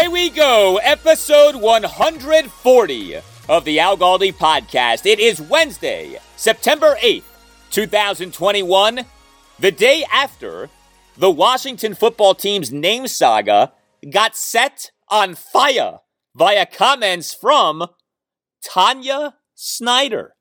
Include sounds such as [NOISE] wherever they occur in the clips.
Away we go, episode 140 of the Al Galdi podcast. It is Wednesday, September 8th, 2021, the day after the Washington football team's name saga got set on fire via comments from Tanya Snyder.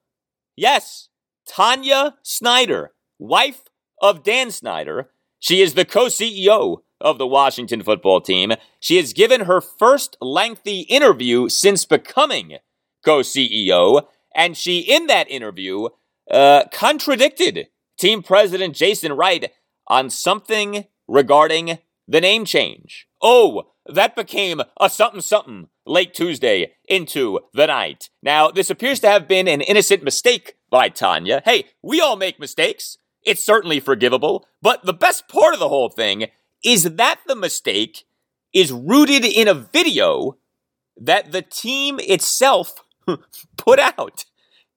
Yes, Tanya Snyder, wife of Dan Snyder. She is the co CEO of the Washington football team. She has given her first lengthy interview since becoming co CEO, and she, in that interview, uh, contradicted team president Jason Wright on something regarding the name change. Oh, that became a something something late Tuesday into the night. Now, this appears to have been an innocent mistake by Tanya. Hey, we all make mistakes. It's certainly forgivable. But the best part of the whole thing is that the mistake is rooted in a video that the team itself [LAUGHS] put out.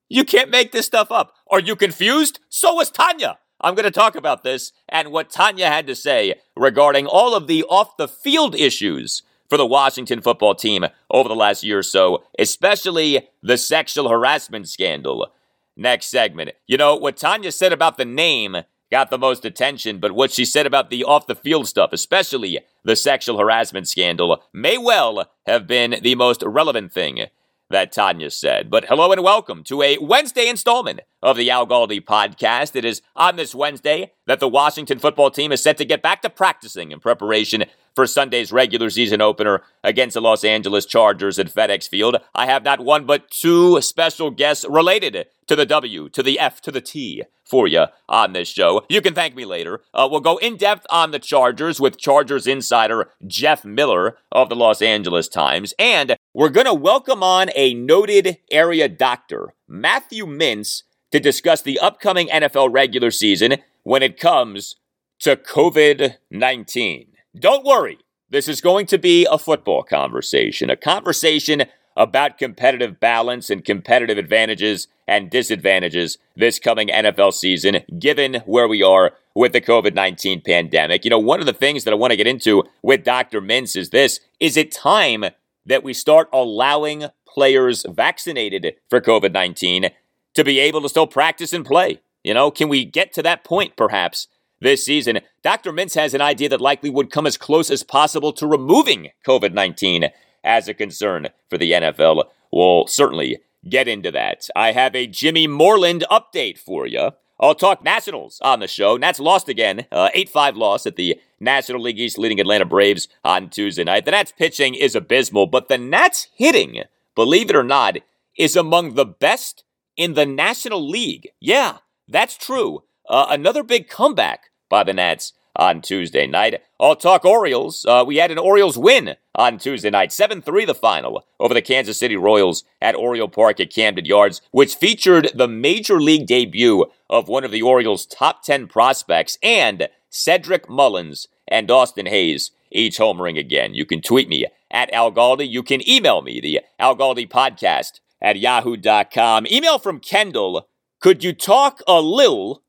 You can't make this stuff up. Are you confused? So was Tanya. I'm going to talk about this and what Tanya had to say regarding all of the off the field issues for the Washington football team over the last year or so, especially the sexual harassment scandal. Next segment. You know, what Tanya said about the name got the most attention, but what she said about the off the field stuff, especially the sexual harassment scandal, may well have been the most relevant thing that Tanya said. But hello and welcome to a Wednesday installment of the Al Galdi podcast. It is on this Wednesday that the Washington football team is set to get back to practicing in preparation for Sunday's regular season opener against the Los Angeles Chargers at FedEx Field. I have not one but two special guests related to the W, to the F, to the T for you on this show. You can thank me later. Uh, we'll go in depth on the Chargers with Chargers insider Jeff Miller of the Los Angeles Times. And we're going to welcome on a noted area doctor, Matthew Mintz, to discuss the upcoming NFL regular season when it comes to COVID 19. Don't worry, this is going to be a football conversation, a conversation about competitive balance and competitive advantages and disadvantages this coming NFL season, given where we are with the COVID 19 pandemic. You know, one of the things that I want to get into with Dr. Mintz is this is it time that we start allowing players vaccinated for COVID 19 to be able to still practice and play? You know, can we get to that point perhaps this season? Dr. Mintz has an idea that likely would come as close as possible to removing COVID 19 as a concern for the NFL. We'll certainly get into that. I have a Jimmy Moreland update for you. I'll talk Nationals on the show. Nats lost again, uh, 8 5 loss at the National League East leading Atlanta Braves on Tuesday night. The Nats pitching is abysmal, but the Nats hitting, believe it or not, is among the best in the National League. Yeah, that's true. Uh, another big comeback by the Nats on Tuesday night. I'll talk Orioles. Uh, we had an Orioles win on Tuesday night, 7 3 the final over the Kansas City Royals at Oriole Park at Camden Yards, which featured the major league debut of one of the Orioles' top 10 prospects and Cedric Mullins and Austin Hays each homering again. You can tweet me at Al Galdi. You can email me, the Al Galdi podcast at yahoo.com. Email from Kendall. Could you talk a lil,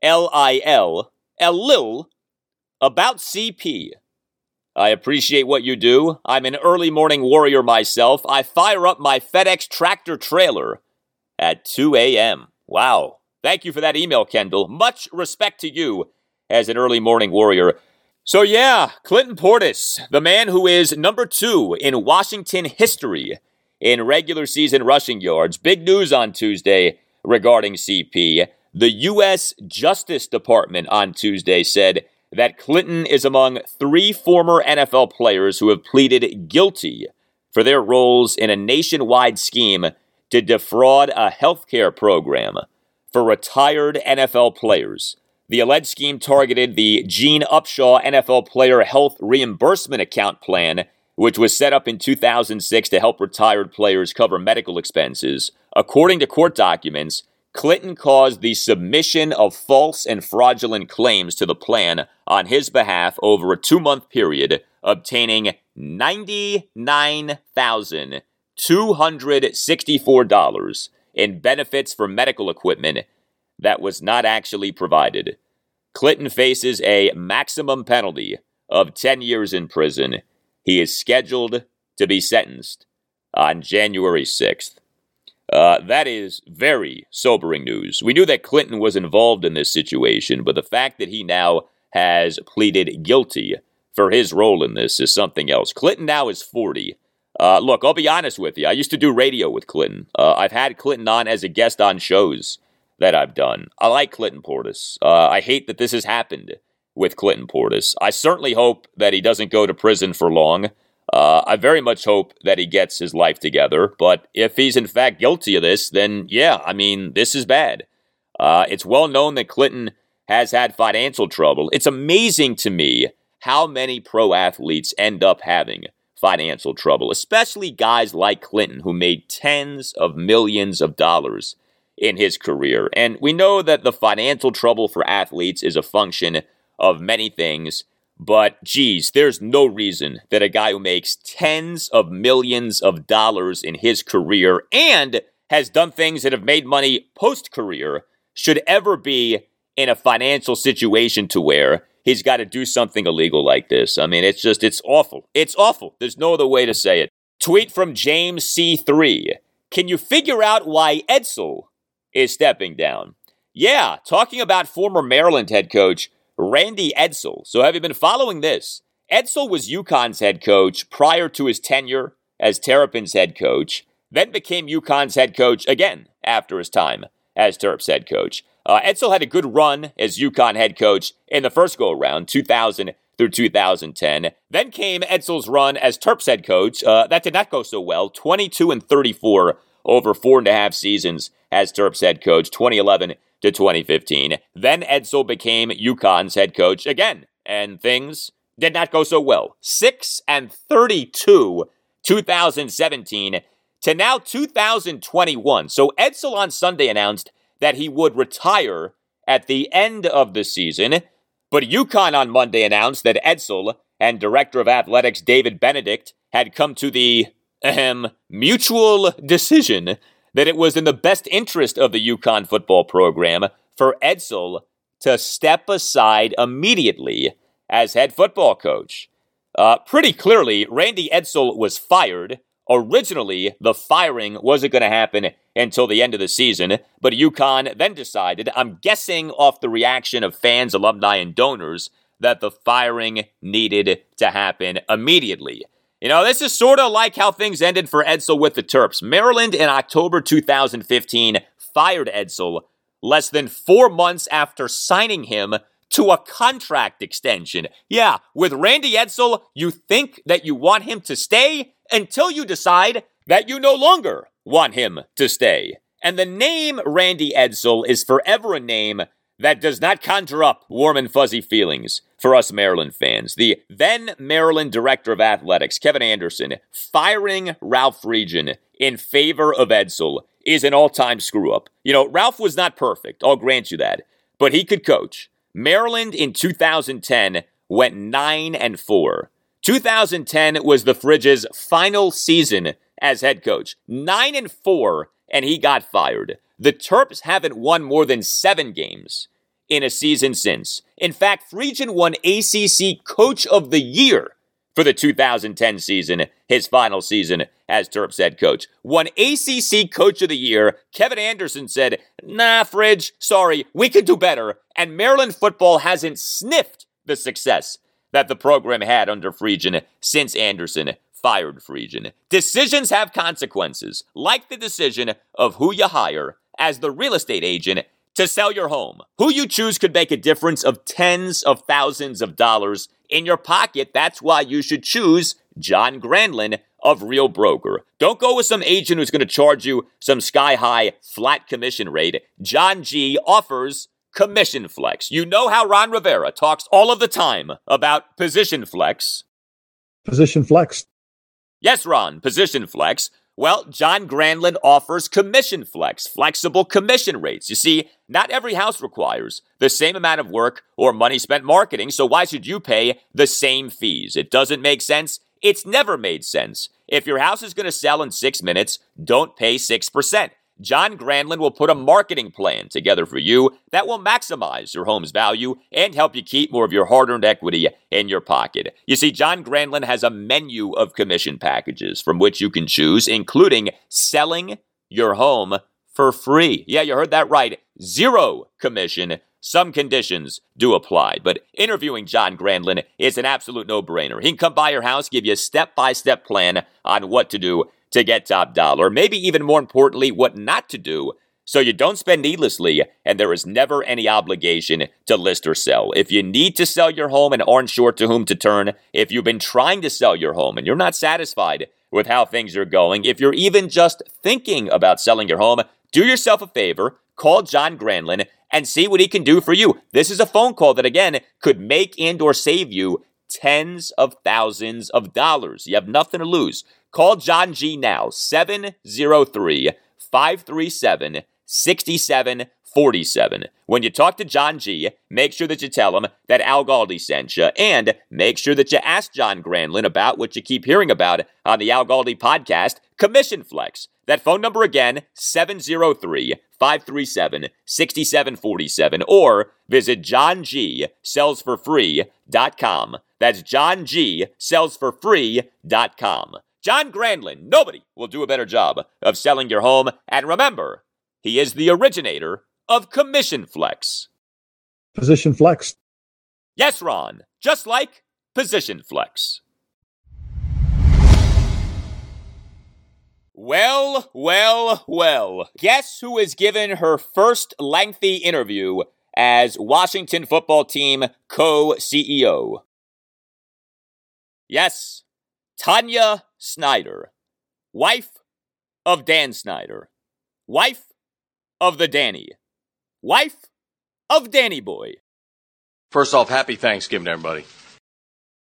L I L, a little, about CP? I appreciate what you do. I'm an early morning warrior myself. I fire up my FedEx tractor trailer at 2 a.m. Wow. Thank you for that email, Kendall. Much respect to you as an early morning warrior. So, yeah, Clinton Portis, the man who is number two in Washington history in regular season rushing yards. Big news on Tuesday regarding CP. The U.S. Justice Department on Tuesday said that Clinton is among three former NFL players who have pleaded guilty for their roles in a nationwide scheme to defraud a healthcare program for retired NFL players. The alleged scheme targeted the Gene Upshaw NFL Player Health Reimbursement Account Plan, which was set up in 2006 to help retired players cover medical expenses. According to court documents, Clinton caused the submission of false and fraudulent claims to the plan on his behalf over a two month period, obtaining $99,264 in benefits for medical equipment that was not actually provided. Clinton faces a maximum penalty of 10 years in prison. He is scheduled to be sentenced on January 6th. Uh, that is very sobering news. We knew that Clinton was involved in this situation, but the fact that he now has pleaded guilty for his role in this is something else. Clinton now is 40. Uh, look, I'll be honest with you. I used to do radio with Clinton. Uh, I've had Clinton on as a guest on shows that I've done. I like Clinton Portis. Uh, I hate that this has happened with Clinton Portis. I certainly hope that he doesn't go to prison for long. Uh, I very much hope that he gets his life together. But if he's in fact guilty of this, then yeah, I mean, this is bad. Uh, it's well known that Clinton has had financial trouble. It's amazing to me how many pro athletes end up having financial trouble, especially guys like Clinton who made tens of millions of dollars in his career. And we know that the financial trouble for athletes is a function of many things, but geez, there's no reason that a guy who makes tens of millions of dollars in his career and has done things that have made money post career should ever be in a financial situation to where he's got to do something illegal like this. I mean, it's just, it's awful. It's awful. There's no other way to say it. Tweet from James C3. Can you figure out why Edsall is stepping down? Yeah, talking about former Maryland head coach Randy Edsall. So have you been following this? Edsall was UConn's head coach prior to his tenure as Terrapin's head coach, then became UConn's head coach again after his time as Terps head coach. Uh, Edsall had a good run as UConn head coach in the first go around, 2000 through 2010. Then came Edsall's run as Terps head coach. Uh, that did not go so well, 22 and 34 over four and a half seasons as Terps head coach, 2011 to 2015. Then Edsall became UConn's head coach again, and things did not go so well. 6 and 32 2017 to now 2021. So Edsall on Sunday announced that he would retire at the end of the season. But UConn on Monday announced that Edsall and Director of Athletics David Benedict had come to the ahem, mutual decision that it was in the best interest of the UConn football program for Edsall to step aside immediately as head football coach. Uh, pretty clearly, Randy Edsall was fired Originally, the firing wasn't going to happen until the end of the season, but UConn then decided, I'm guessing off the reaction of fans, alumni, and donors, that the firing needed to happen immediately. You know, this is sort of like how things ended for Edsall with the Terps. Maryland in October 2015 fired Edsall less than four months after signing him to a contract extension. Yeah, with Randy Edsall, you think that you want him to stay, until you decide that you no longer want him to stay. And the name Randy Edsall is forever a name that does not conjure up warm and fuzzy feelings for us Maryland fans. The then Maryland Director of Athletics, Kevin Anderson, firing Ralph Friedgen in favor of Edsall is an all time screw up. You know, Ralph was not perfect, I'll grant you that, but he could coach. Maryland in 2010 went 9 and 4. 2010 was the Fridge's final season as head coach. 9 and 4 and he got fired. The Terps haven't won more than 7 games in a season since. In fact, Friedgen won ACC Coach of the Year for the 2010 season, his final season as Terps head coach. Won ACC Coach of the Year. Kevin Anderson said, Nah, Fridge, sorry, we could do better. And Maryland football hasn't sniffed the success that the program had under Friedgen since Anderson fired Friedgen. Decisions have consequences, like the decision of who you hire as the real estate agent to sell your home. Who you choose could make a difference of tens of thousands of dollars in your pocket. That's why you should choose John Grandlin of Real Broker. Don't go with some agent who's going to charge you some sky high flat commission rate. John G offers commission flex. You know how Ron Rivera talks all of the time about position flex. Position flex. Yes, Ron, position flex. Well, John Grandlin offers commission flex, flexible commission rates. You see, not every house requires the same amount of work or money spent marketing, so why should you pay the same fees? It doesn't make sense. It's never made sense. If your house is going to sell in six minutes, don't pay 6%. John Grandlin will put a marketing plan together for you that will maximize your home's value and help you keep more of your hard earned equity in your pocket. You see, John Grandlin has a menu of commission packages from which you can choose, including selling your home for free. Yeah, you heard that right. Zero commission. Some conditions do apply, but interviewing John Grandlin is an absolute no brainer. He can come by your house, give you a step by step plan on what to do to get top dollar, maybe even more importantly, what not to do so you don't spend needlessly and there is never any obligation to list or sell. If you need to sell your home and aren't sure to whom to turn, if you've been trying to sell your home and you're not satisfied with how things are going, if you're even just thinking about selling your home, do yourself a favor, call John Grandlin and see what he can do for you. This is a phone call that again could make and or save you tens of thousands of dollars. You have nothing to lose. Call John G now, 703 537 6747. When you talk to John G, make sure that you tell him that Al Galdi sent you, and make sure that you ask John Grandlin about what you keep hearing about on the Al Galdi podcast, Commission Flex. That phone number again, 703 537 6747, or visit johngsellsforfree.com. That's johngsellsforfree.com. John Grandlin, nobody will do a better job of selling your home. And remember, he is the originator of Commission Flex. Position flex. Yes, Ron, just like Position Flex. Well, well, well. Guess who was given her first lengthy interview as Washington football team co CEO? Yes, Tanya Snyder, wife of Dan Snyder, wife of the Danny, wife of Danny Boy. First off, happy Thanksgiving, everybody.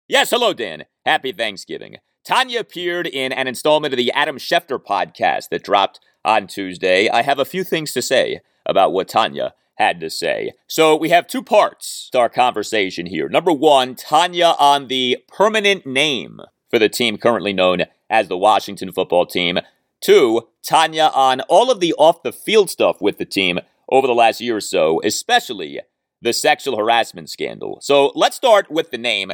Yes, hello, Dan. Happy Thanksgiving. Tanya appeared in an installment of the Adam Schefter podcast that dropped on Tuesday. I have a few things to say about what Tanya had to say. So we have two parts to our conversation here. Number one, Tanya on the permanent name for the team currently known as the Washington football team. Two, Tanya on all of the off the field stuff with the team over the last year or so, especially the sexual harassment scandal. So let's start with the name.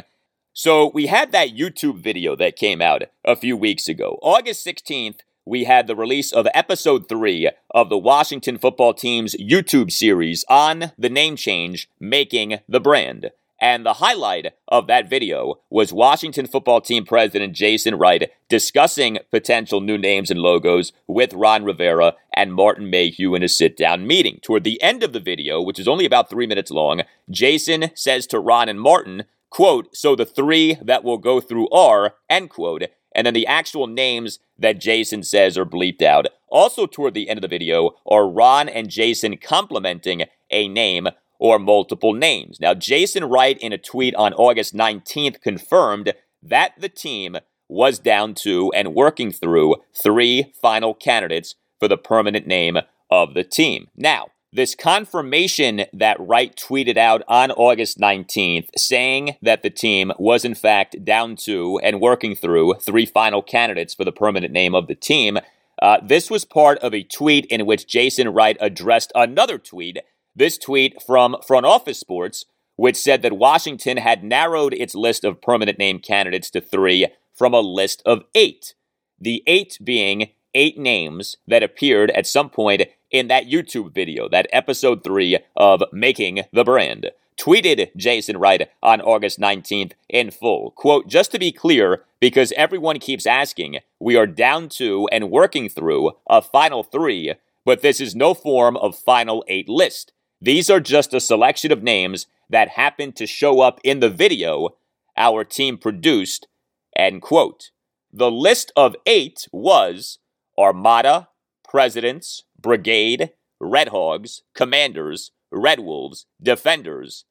So we had that YouTube video that came out a few weeks ago. August 16th, we had the release of episode three of the Washington football team's YouTube series on the name change, Making the Brand. And the highlight of that video was Washington football team president Jason Wright discussing potential new names and logos with Ron Rivera and Martin Mayhew in a sit down meeting. Toward the end of the video, which is only about three minutes long, Jason says to Ron and Martin, quote, so the three that will go through are, end quote, and then the actual names that Jason says are bleeped out. Also, toward the end of the video, are Ron and Jason complimenting a name or multiple names. Now, Jason Wright, in a tweet on August 19th, confirmed that the team was down to and working through three final candidates for the permanent name of the team. Now, this confirmation that Wright tweeted out on August 19th saying that the team was in fact down to and working through three final candidates for the permanent name of the team. Uh, this was part of a tweet in which Jason Wright addressed another tweet. This tweet from Front Office Sports, which said that Washington had narrowed its list of permanent name candidates to three from a list of eight. The eight being eight names that appeared at some point in that YouTube video, that episode three of Making the Brand. Tweeted Jason Wright on August 19th in full. Quote, just to be clear, because everyone keeps asking, we are down to and working through a final three, but this is no form of final eight list. These are just a selection of names that happened to show up in the video our team produced, end quote. The list of eight was Armada, Presidents, Brigade, Red Hogs, Commanders, Red Wolves, Defenders,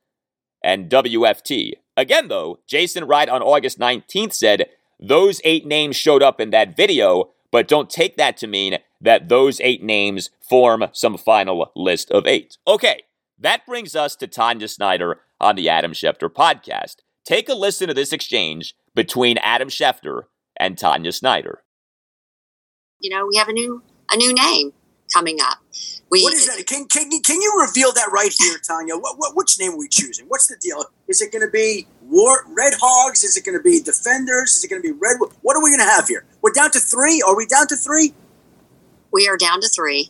and WFT. Again, though, Jason Wright on August 19th said those eight names showed up in that video, but don't take that to mean that those eight names form some final list of eight. Okay, that brings us to Tanya Snyder on the Adam Schefter podcast. Take a listen to this exchange between Adam Schefter and Tanya Snyder. You know, we have a new a new name coming up. We, what is that? Can, can, can you reveal that right here, Tanya? What, what, which name are we choosing? What's the deal? Is it going to be War, Red Hogs? Is it going to be Defenders? Is it going to be Red? What are we going to have here? We're down to three. Are we down to three? We are down to three.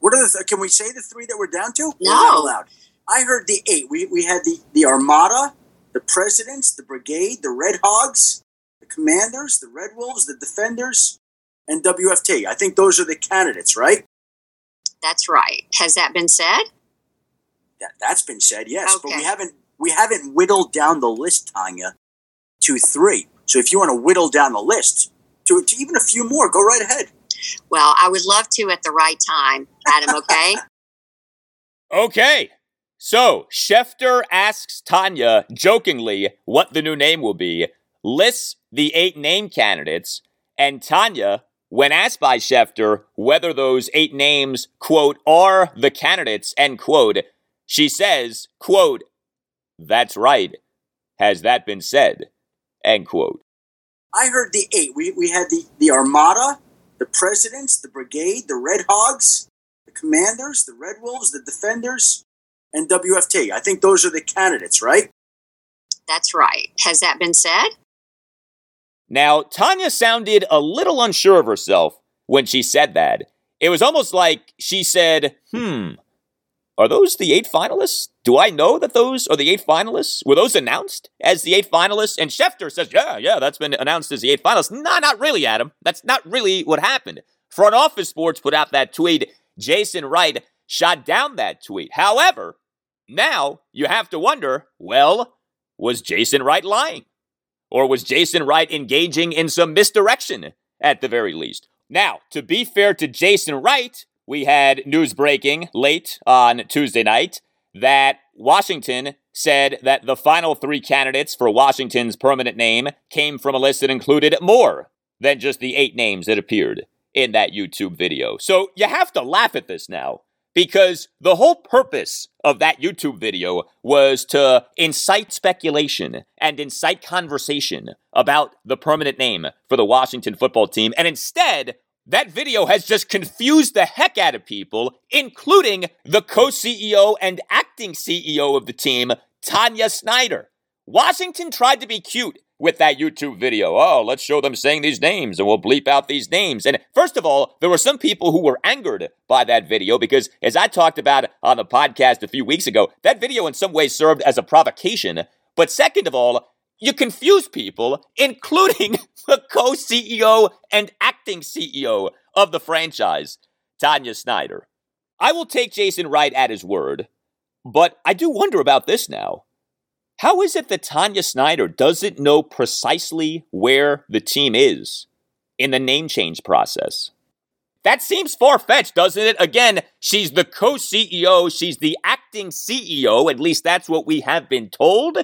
What are the? Th- can we say the three that we're down to? No. allowed. I heard the eight. We we had the the Armada, the Presidents, the Brigade, the Red Hogs, the Commanders, the Red Wolves, the Defenders, and WFT. I think those are the candidates, right? That's right. Has that been said? That that's been said, yes. Okay. But we haven't we haven't whittled down the list, Tanya, to three. So if you want to whittle down the list to, to even a few more, go right ahead. Well, I would love to at the right time, Adam, okay? [LAUGHS] Okay. So, Schefter asks Tanya jokingly what the new name will be, lists the eight name candidates, and Tanya, when asked by Schefter whether those eight names, quote, are the candidates, end quote, she says, quote, that's right. Has that been said? End quote. I heard the eight. We, we had the, the Armada, the Presidents, the Brigade, the Red Hogs, the Commanders, the Red Wolves, the Defenders, and WFT. I think those are the candidates, right? That's right. Has that been said? Now, Tanya sounded a little unsure of herself when she said that. It was almost like she said, hmm, are those the eight finalists? Do I know that those are the eight finalists? Were those announced as the eight finalists? And Schefter says, yeah, yeah, that's been announced as the eight finalists. No, not really, Adam. That's not really what happened. Front Office Sports put out that tweet. Jason Wright shot down that tweet. However, now you have to wonder well, was Jason Wright lying? Or was Jason Wright engaging in some misdirection at the very least? Now, to be fair to Jason Wright, we had news breaking late on Tuesday night that Washington said that the final three candidates for Washington's permanent name came from a list that included more than just the eight names that appeared in that YouTube video. So you have to laugh at this now because the whole purpose of that YouTube video was to incite speculation and incite conversation about the permanent name for the Washington football team. And instead, that video has just confused the heck out of people, including the co CEO and acting CEO of the team, Tanya Snyder. Washington tried to be cute with that YouTube video. Oh, let's show them saying these names and we'll bleep out these names. And first of all, there were some people who were angered by that video because, as I talked about on the podcast a few weeks ago, that video in some ways served as a provocation. But second of all, you confuse people, including [LAUGHS] the co CEO and acting CEO of the franchise, Tanya Snyder. I will take Jason Wright at his word, but I do wonder about this now. How is it that Tanya Snyder doesn't know precisely where the team is in the name change process? That seems far fetched, doesn't it? Again, she's the co CEO, she's the acting CEO, at least that's what we have been told,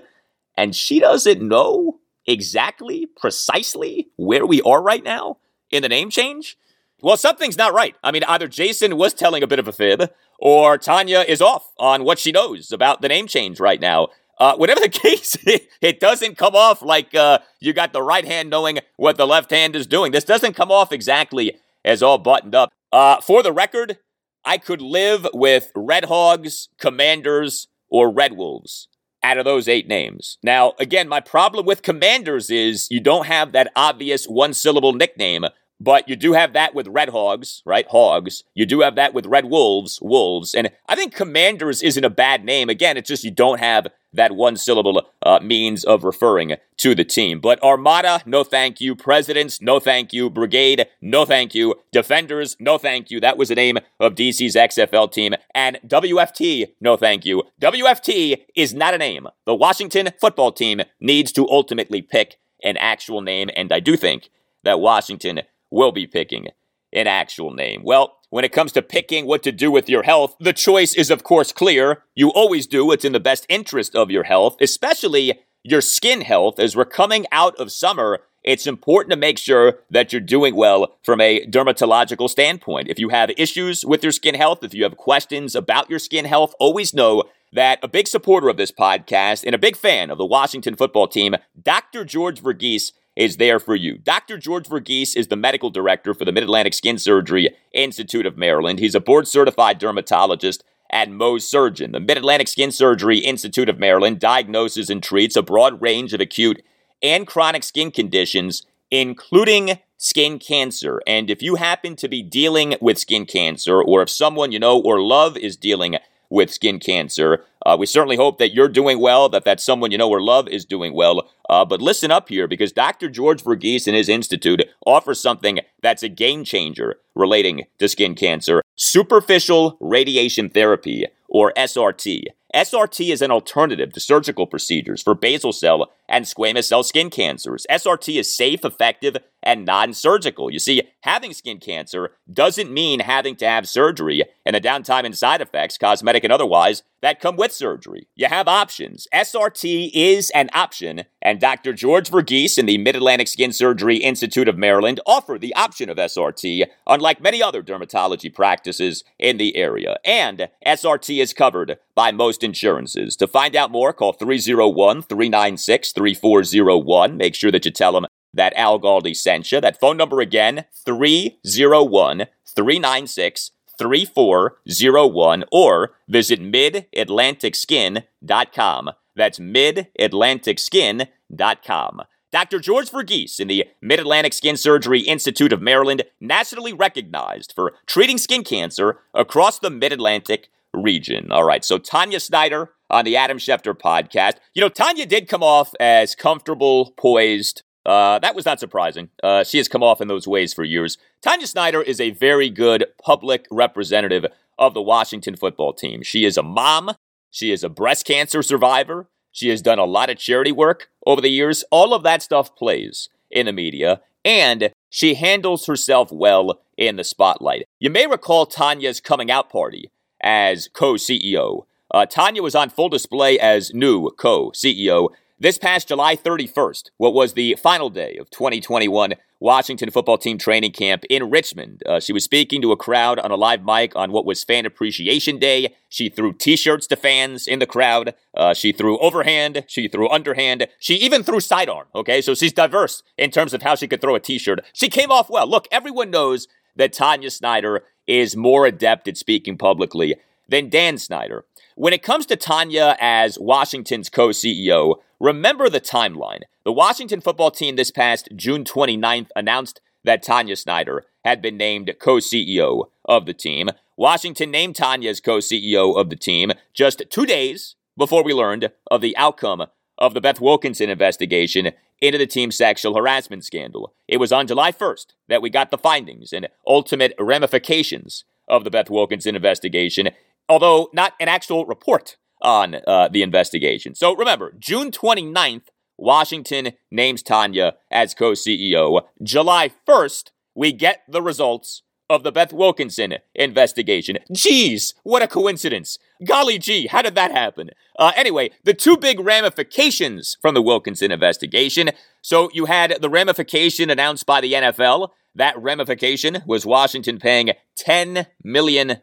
and she doesn't know exactly, precisely where we are right now in the name change? Well, something's not right. I mean, either Jason was telling a bit of a fib, or Tanya is off on what she knows about the name change right now. Uh, whatever the [LAUGHS] case, it, doesn't come off like uh, you got the right hand knowing what the left hand is doing. This doesn't come off exactly as all buttoned up. Uh, for the record, I could live with Red Hogs, Commanders, or Red Wolves out of those eight names. Now, again, my problem with Commanders is you don't have that obvious one syllable nickname but you do have that with Red Hogs, right? Hogs. You do have that with Red Wolves, Wolves. And I think Commanders isn't a bad name. Again, it's just you don't have that one syllable uh, means of referring to the team. But Armada, no thank you. Presidents, no thank you. Brigade, no thank you. Defenders, no thank you. That was the name of DC's XFL team. And WFT, no thank you. WFT is not a name. The Washington football team needs to ultimately pick an actual name. And I do think that Washington will be picking an actual name. Well, when it comes to picking what to do with your health, the choice is, of course, clear. You always do what's in the best interest of your health, especially your skin health. As we're coming out of summer, it's important to make sure that you're doing well from a dermatological standpoint. If you have issues with your skin health, if you have questions about your skin health, always know that a big supporter of this podcast and a big fan of the Washington football team, Dr. George Verghese, is there for you. Dr. George Verghese is the medical director for the Mid Atlantic Skin Surgery Institute of Maryland. He's a board certified dermatologist and Mohs Surgeon. The Mid Atlantic Skin Surgery Institute of Maryland diagnoses and treats a broad range of acute and chronic skin conditions, including skin cancer. And if you happen to be dealing with skin cancer, or if someone you know or love is dealing with skin cancer. Uh, we certainly hope that you're doing well, that that someone you know or love is doing well. Uh, but listen up here because Dr. George Verghese and his institute offers something that's a game changer relating to skin cancer superficial radiation therapy, or SRT. SRT is an alternative to surgical procedures for basal cell and squamous cell skin cancers. SRT is safe, effective, and non surgical. You see, having skin cancer doesn't mean having to have surgery and the downtime and side effects, cosmetic and otherwise, that come with surgery. You have options. SRT is an option, and Dr. George Verghese and the Mid Atlantic Skin Surgery Institute of Maryland offer the option of SRT, unlike many other dermatology practices in the area. And SRT is covered by most insurances. To find out more, call 301 396 3401. Make sure that you tell them that Al Galdi sent you. That phone number again, 301 396 3401 or visit midatlanticskin.com. That's midatlanticskin.com. Dr. George Verghese in the Mid Atlantic Skin Surgery Institute of Maryland, nationally recognized for treating skin cancer across the Mid Atlantic region. All right, so Tanya Snyder on the Adam Schefter podcast. You know, Tanya did come off as comfortable, poised, uh, that was not surprising. Uh, she has come off in those ways for years. Tanya Snyder is a very good public representative of the Washington football team. She is a mom. She is a breast cancer survivor. She has done a lot of charity work over the years. All of that stuff plays in the media, and she handles herself well in the spotlight. You may recall Tanya's coming out party as co CEO. Uh, Tanya was on full display as new co CEO this past July 31st, what was the final day of 2021 Washington football team training camp in Richmond, uh, she was speaking to a crowd on a live mic on what was Fan Appreciation Day. She threw t shirts to fans in the crowd. Uh, she threw overhand. She threw underhand. She even threw sidearm. Okay, so she's diverse in terms of how she could throw a t shirt. She came off well. Look, everyone knows that Tanya Snyder is more adept at speaking publicly than Dan Snyder. When it comes to Tanya as Washington's co CEO, remember the timeline. The Washington football team this past June 29th announced that Tanya Snyder had been named co CEO of the team. Washington named Tanya as co CEO of the team just two days before we learned of the outcome of the Beth Wilkinson investigation into the team's sexual harassment scandal. It was on July 1st that we got the findings and ultimate ramifications of the Beth Wilkinson investigation, although not an actual report on uh, the investigation. So remember, June 29th, Washington names Tanya as co CEO. July 1st, we get the results of the Beth Wilkinson investigation. Geez, what a coincidence. Golly gee, how did that happen? Uh, anyway, the two big ramifications from the Wilkinson investigation. So you had the ramification announced by the NFL. That ramification was Washington paying $10 million,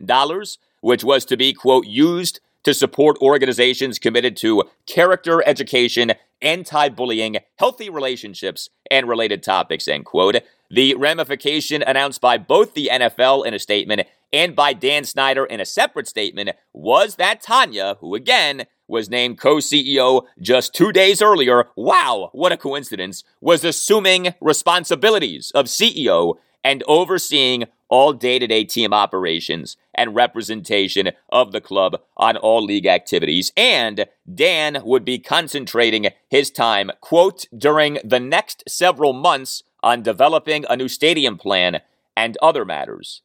which was to be, quote, used to support organizations committed to character education, anti bullying, healthy relationships, and related topics, end quote. The ramification announced by both the NFL in a statement and by Dan Snyder in a separate statement was that Tanya, who again was named co CEO just two days earlier, wow, what a coincidence, was assuming responsibilities of CEO and overseeing all day to day team operations and representation of the club on all league activities. And Dan would be concentrating his time, quote, during the next several months on developing a new stadium plan and other matters,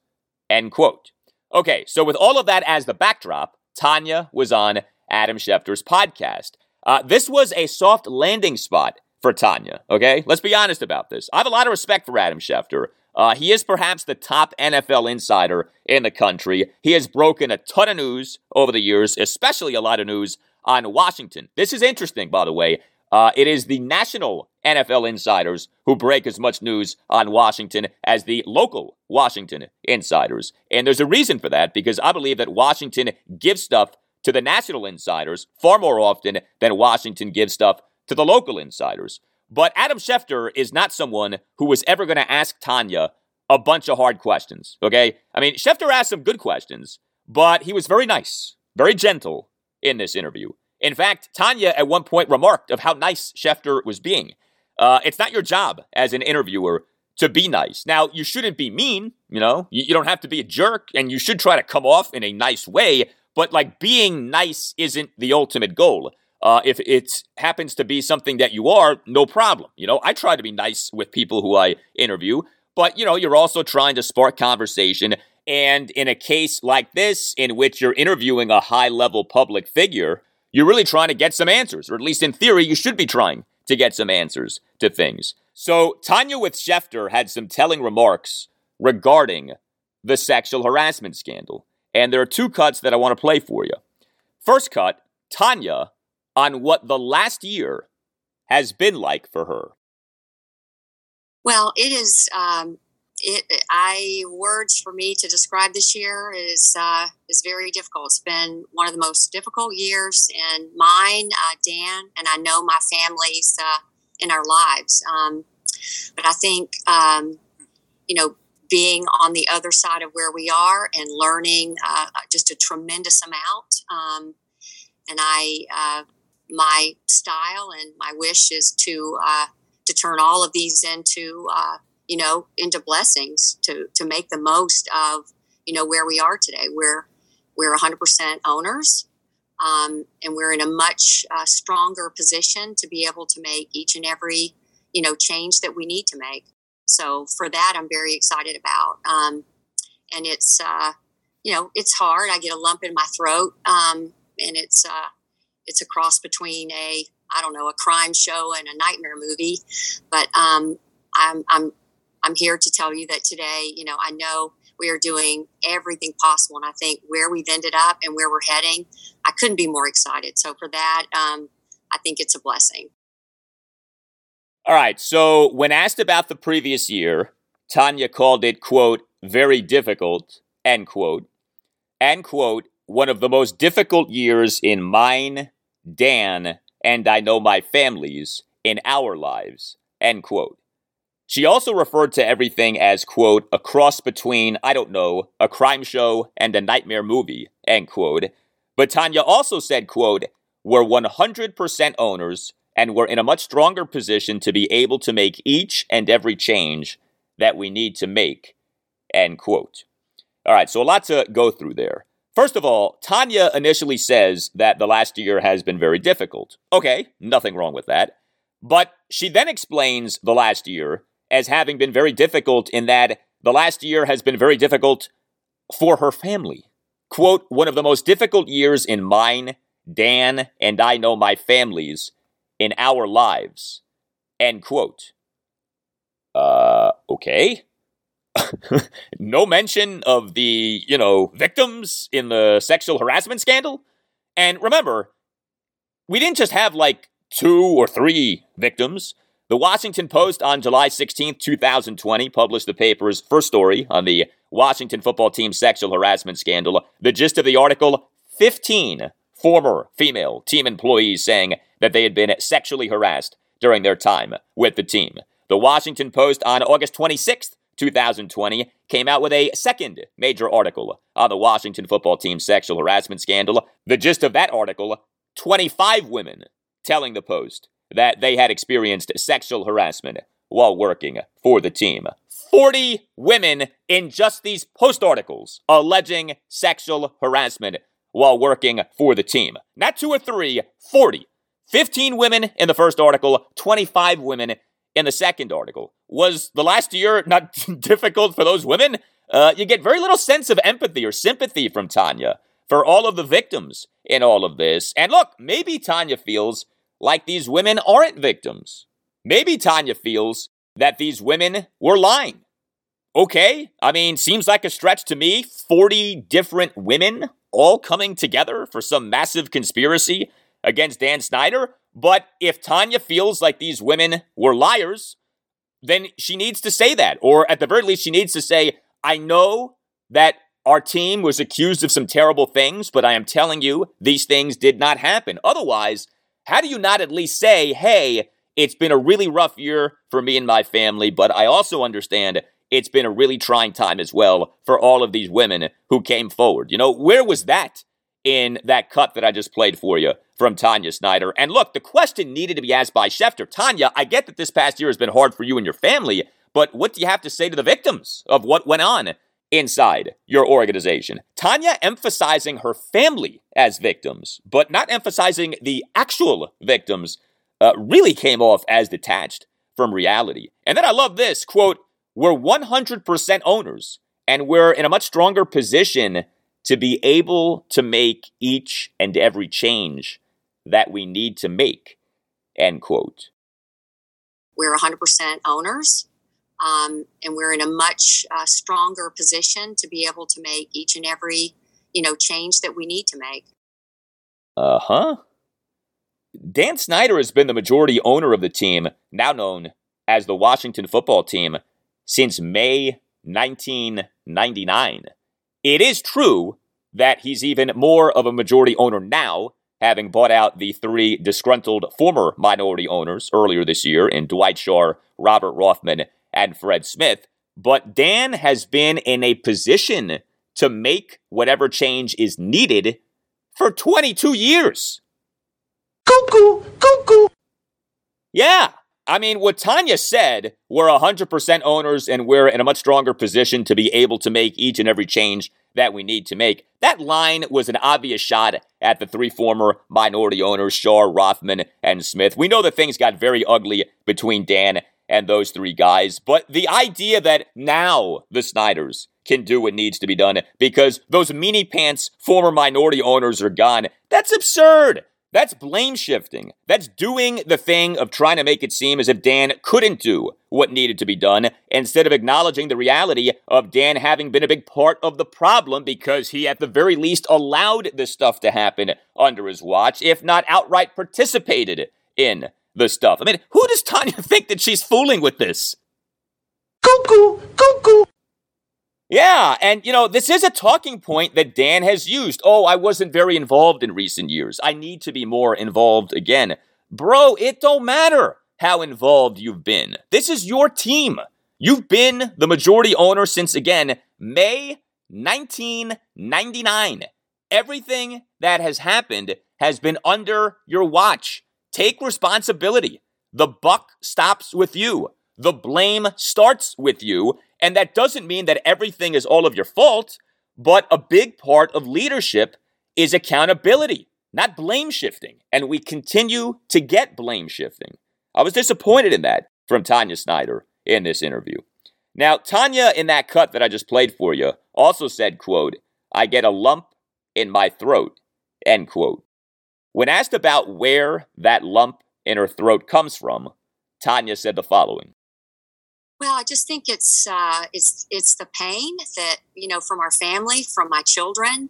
end quote. Okay, so with all of that as the backdrop, Tanya was on Adam Schefter's podcast. Uh, this was a soft landing spot for Tanya, okay? Let's be honest about this. I have a lot of respect for Adam Schefter. Uh, he is perhaps the top NFL insider in the country. He has broken a ton of news over the years, especially a lot of news on Washington. This is interesting, by the way. Uh, it is the national NFL insiders who break as much news on Washington as the local Washington insiders. And there's a reason for that because I believe that Washington gives stuff to the national insiders far more often than Washington gives stuff to the local insiders. But Adam Schefter is not someone who was ever going to ask Tanya a bunch of hard questions, okay? I mean, Schefter asked some good questions, but he was very nice, very gentle in this interview. In fact, Tanya at one point remarked of how nice Schefter was being. Uh, it's not your job as an interviewer to be nice. Now, you shouldn't be mean, you know, you, you don't have to be a jerk, and you should try to come off in a nice way, but like being nice isn't the ultimate goal. Uh, if it happens to be something that you are, no problem. You know, I try to be nice with people who I interview, but you know, you're also trying to spark conversation. And in a case like this, in which you're interviewing a high level public figure, you're really trying to get some answers, or at least in theory, you should be trying to get some answers to things. So, Tanya with Schefter had some telling remarks regarding the sexual harassment scandal. And there are two cuts that I want to play for you. First cut Tanya on what the last year has been like for her. Well, it is. Um, it, I words for me to describe this year is uh, is very difficult. It's been one of the most difficult years in mine, uh, Dan, and I know my family's uh, in our lives. Um, but I think um, you know being on the other side of where we are and learning uh, just a tremendous amount. Um, and I uh, my style and my wish is to uh, to turn all of these into uh, you know into blessings to to make the most of you know where we are today. We're we're 100% owners, um, and we're in a much uh, stronger position to be able to make each and every you know change that we need to make. So for that, I'm very excited about. Um, and it's uh, you know it's hard. I get a lump in my throat, um, and it's uh, it's a cross between a I don't know a crime show and a nightmare movie, but um, I'm I'm I'm here to tell you that today, you know, I know we are doing everything possible, and I think where we've ended up and where we're heading, I couldn't be more excited. So for that, um, I think it's a blessing. All right. So when asked about the previous year, Tanya called it quote very difficult end quote and quote one of the most difficult years in mine, Dan, and I know my families in our lives, end quote. She also referred to everything as, quote, a cross between, I don't know, a crime show and a nightmare movie, end quote. But Tanya also said, quote, we're 100% owners and we're in a much stronger position to be able to make each and every change that we need to make, end quote. All right, so a lot to go through there. First of all, Tanya initially says that the last year has been very difficult. Okay, nothing wrong with that. But she then explains the last year as having been very difficult in that the last year has been very difficult for her family. Quote, one of the most difficult years in mine Dan and I know my families in our lives. End quote. Uh, okay. No mention of the, you know, victims in the sexual harassment scandal. And remember, we didn't just have like two or three victims. The Washington Post on July 16, 2020, published the paper's first story on the Washington football team sexual harassment scandal. The gist of the article 15 former female team employees saying that they had been sexually harassed during their time with the team. The Washington Post on August 26th 2020, came out with a second major article on the Washington football team's sexual harassment scandal. The gist of that article 25 women telling the Post that they had experienced sexual harassment while working for the team. 40 women in just these Post articles alleging sexual harassment while working for the team. Not two or three, 40. 15 women in the first article, 25 women in the second article. Was the last year not [LAUGHS] difficult for those women? Uh, you get very little sense of empathy or sympathy from Tanya for all of the victims in all of this. And look, maybe Tanya feels like these women aren't victims. Maybe Tanya feels that these women were lying. Okay, I mean, seems like a stretch to me. 40 different women all coming together for some massive conspiracy against Dan Snyder. But if Tanya feels like these women were liars, then she needs to say that. Or at the very least, she needs to say, I know that our team was accused of some terrible things, but I am telling you, these things did not happen. Otherwise, how do you not at least say, hey, it's been a really rough year for me and my family, but I also understand it's been a really trying time as well for all of these women who came forward. You know, where was that in that cut that I just played for you from Tanya Snyder. And look, the question needed to be asked by Schefter. Tanya, I get that this past year has been hard for you and your family, but what do you have to say to the victims of what went on inside your organization? Tanya emphasizing her family as victims, but not emphasizing the actual victims, uh, really came off as detached from reality. And then I love this quote, we're 100% owners and we're in a much stronger position to be able to make each and every change that we need to make. End quote. We're 100% owners, um, and we're in a much uh, stronger position to be able to make each and every, you know, change that we need to make. Uh huh. Dan Snyder has been the majority owner of the team, now known as the Washington football team, since May 1999. It is true that he's even more of a majority owner now, having bought out the three disgruntled former minority owners earlier this year in Dwight Schar, Robert Rothman, and Fred Smith. But Dan has been in a position to make whatever change is needed for 22 years. Cuckoo, cuckoo. Yeah, I mean, what Tanya said, we're 100% owners and we're in a much stronger position to be able to make each and every change that we need to make. That line was an obvious shot at the three former minority owners, Schar, Rothman, and Smith. We know that things got very ugly between Dan and those three guys, but the idea that now the Snyders can do what needs to be done because those meanie pants former minority owners are gone, that's absurd. That's blame shifting. That's doing the thing of trying to make it seem as if Dan couldn't do what needed to be done instead of acknowledging the reality of Dan having been a big part of the problem because he, at the very least, allowed this stuff to happen under his watch, if not outright participated in the stuff. I mean, who does Tanya [LAUGHS] think that she's fooling with this? Cuckoo, cuckoo. Yeah, and you know, this is a talking point that Dan has used. Oh, I wasn't very involved in recent years. I need to be more involved again. Bro, it don't matter how involved you've been. This is your team. You've been the majority owner since again May 1999. Everything that has happened has been under your watch. Take responsibility. The buck stops with you. The blame starts with you. And that doesn't mean that everything is all of your fault, but a big part of leadership is accountability, not blame shifting. And we continue to get blame shifting. I was disappointed in that from Tanya Snyder in this interview. Now, Tanya, in that cut that I just played for you, also said, quote, I get a lump in my throat, end quote. When asked about where that lump in her throat comes from, Tanya said the following. Well, I just think it's uh, it's it's the pain that you know from our family, from my children,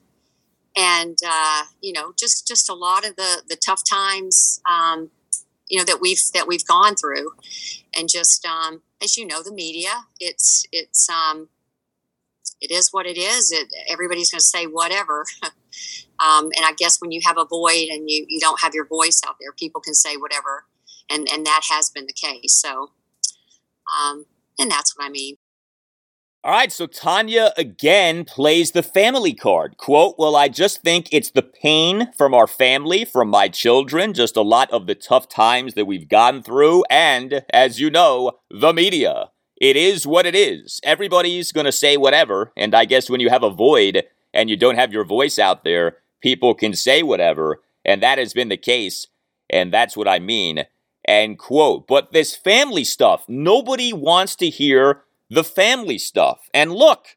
and uh, you know just just a lot of the the tough times um, you know that we've that we've gone through, and just um, as you know, the media it's it's um, it is what it is. It, everybody's going to say whatever. [LAUGHS] um, and I guess when you have a void and you, you don't have your voice out there, people can say whatever. And, and that has been the case. So, um, and that's what I mean. All right, so Tanya again plays the family card. Quote, Well, I just think it's the pain from our family, from my children, just a lot of the tough times that we've gone through, and, as you know, the media. It is what it is. Everybody's going to say whatever, and I guess when you have a void and you don't have your voice out there, people can say whatever, and that has been the case, and that's what I mean. And quote, but this family stuff, nobody wants to hear the family stuff. And look,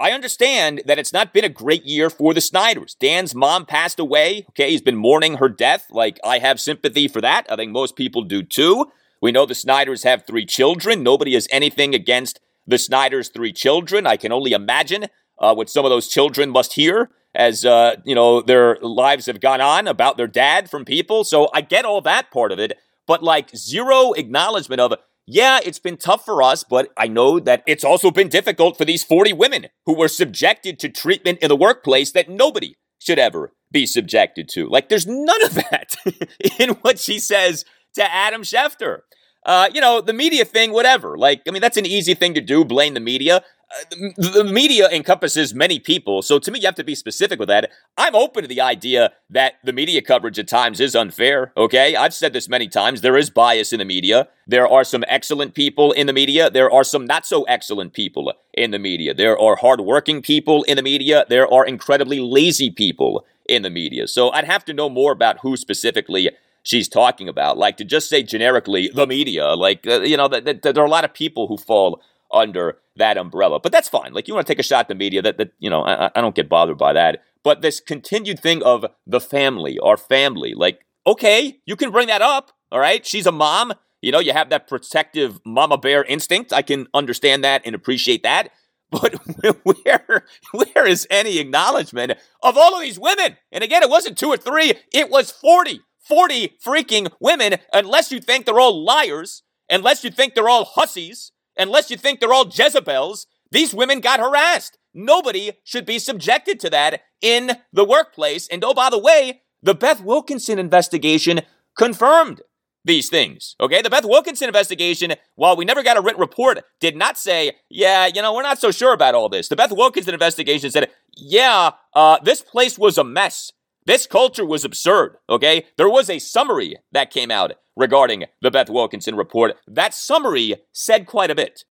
I understand that it's not been a great year for the Snyders. Dan's mom passed away. Okay, he's been mourning her death. Like, I have sympathy for that. I think most people do too. We know the Snyders have three children. Nobody has anything against the Snyders' three children. I can only imagine uh, what some of those children must hear as uh, you know their lives have gone on about their dad from people. So I get all that part of it, but like zero acknowledgement of yeah, it's been tough for us, but I know that it's also been difficult for these 40 women who were subjected to treatment in the workplace that nobody should ever be subjected to. Like, there's none of that [LAUGHS] in what she says to Adam Schefter. Uh, you know, the media thing, whatever. Like, I mean, that's an easy thing to do, blame the media. The, media encompasses many people, so to me, you have to be specific with that. I'm open to the idea that the media coverage at times is unfair, okay? I've said this many times. There is bias in the media. There are some excellent people in the media. There are some not so excellent people in the media. There are hardworking people in the media. There are incredibly lazy people in the media. So I'd have to know more about who specifically she's talking about. Like to just say generically, the media, like, uh, you know, th- there are a lot of people who fall under that umbrella. But that's fine. Like, you want to take a shot at the media, that, that you know, I, I don't get bothered by that. But this continued thing of the family, our family, like, okay, you can bring that up. All right. She's a mom. You know, you have that protective mama bear instinct. I can understand that and appreciate that. But [LAUGHS] where where is any acknowledgement of all of these women? And again, it wasn't two or three, it was 40. 40 freaking women unless you think they're all liars, unless you think they're all hussies, unless you think they're all Jezebels. These women got harassed. Nobody should be subjected to that in the workplace. And oh, by the way, the Beth Wilkinson investigation confirmed these things. Okay, the Beth Wilkinson investigation, while we never got a written report, did not say, yeah, you know, we're not so sure about all this. The Beth Wilkinson investigation said, yeah, uh, this place was a mess. This culture was absurd, okay? There was a summary that came out regarding the Beth Wilkinson report. That summary said quite a bit.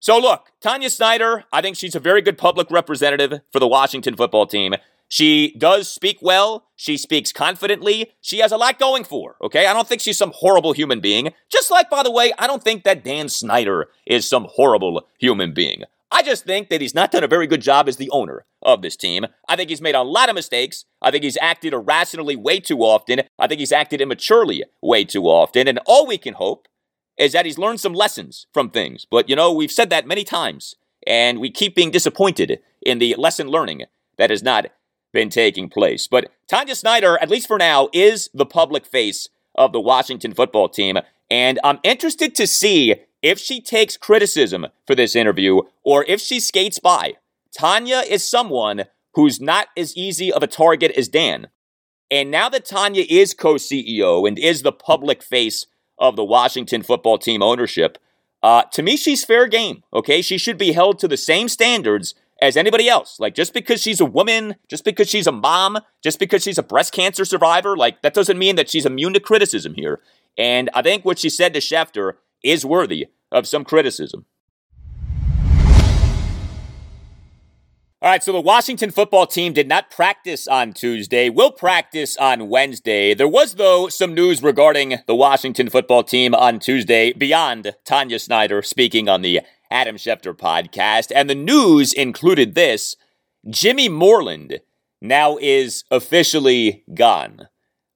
So, look, Tanya Snyder, I think she's a very good public representative for the Washington football team. She does speak well. She speaks confidently. She has a lot going for, okay? I don't think she's some horrible human being. Just like, by the way, I don't think that Dan Snyder is some horrible human being. I just think that he's not done a very good job as the owner of this team. I think he's made a lot of mistakes. I think he's acted irrationally way too often. I think he's acted immaturely way too often. And all we can hope is that he's learned some lessons from things. But, you know, we've said that many times, and we keep being disappointed in the lesson learning that has not been taking place. But Tanya Snyder, at least for now, is the public face of the Washington football team. And I'm interested to see if she takes criticism for this interview or if she skates by. Tanya is someone who's not as easy of a target as Dan. And now that Tanya is co CEO and is the public face of the Washington football team ownership, uh, to me, she's fair game. Okay. She should be held to the same standards as anybody else. Like, just because she's a woman, just because she's a mom, just because she's a breast cancer survivor, like, that doesn't mean that she's immune to criticism here. And I think what she said to Schefter is worthy of some criticism. All right, so the Washington football team did not practice on Tuesday, will practice on Wednesday. There was, though, some news regarding the Washington football team on Tuesday beyond Tanya Snyder speaking on the Adam Schefter podcast. And the news included this Jimmy Moreland now is officially gone.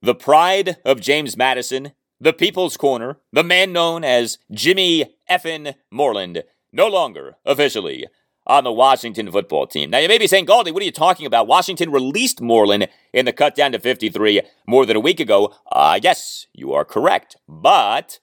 the pride of James Madison, the People's Corner, the man known as Jimmy Effin Moreland, no longer officially on the Washington football team. Now, you may be saying, Galdi, what are you talking about? Washington released Moreland in the cut down to 53 more than a week ago. Uh, yes, you are correct. But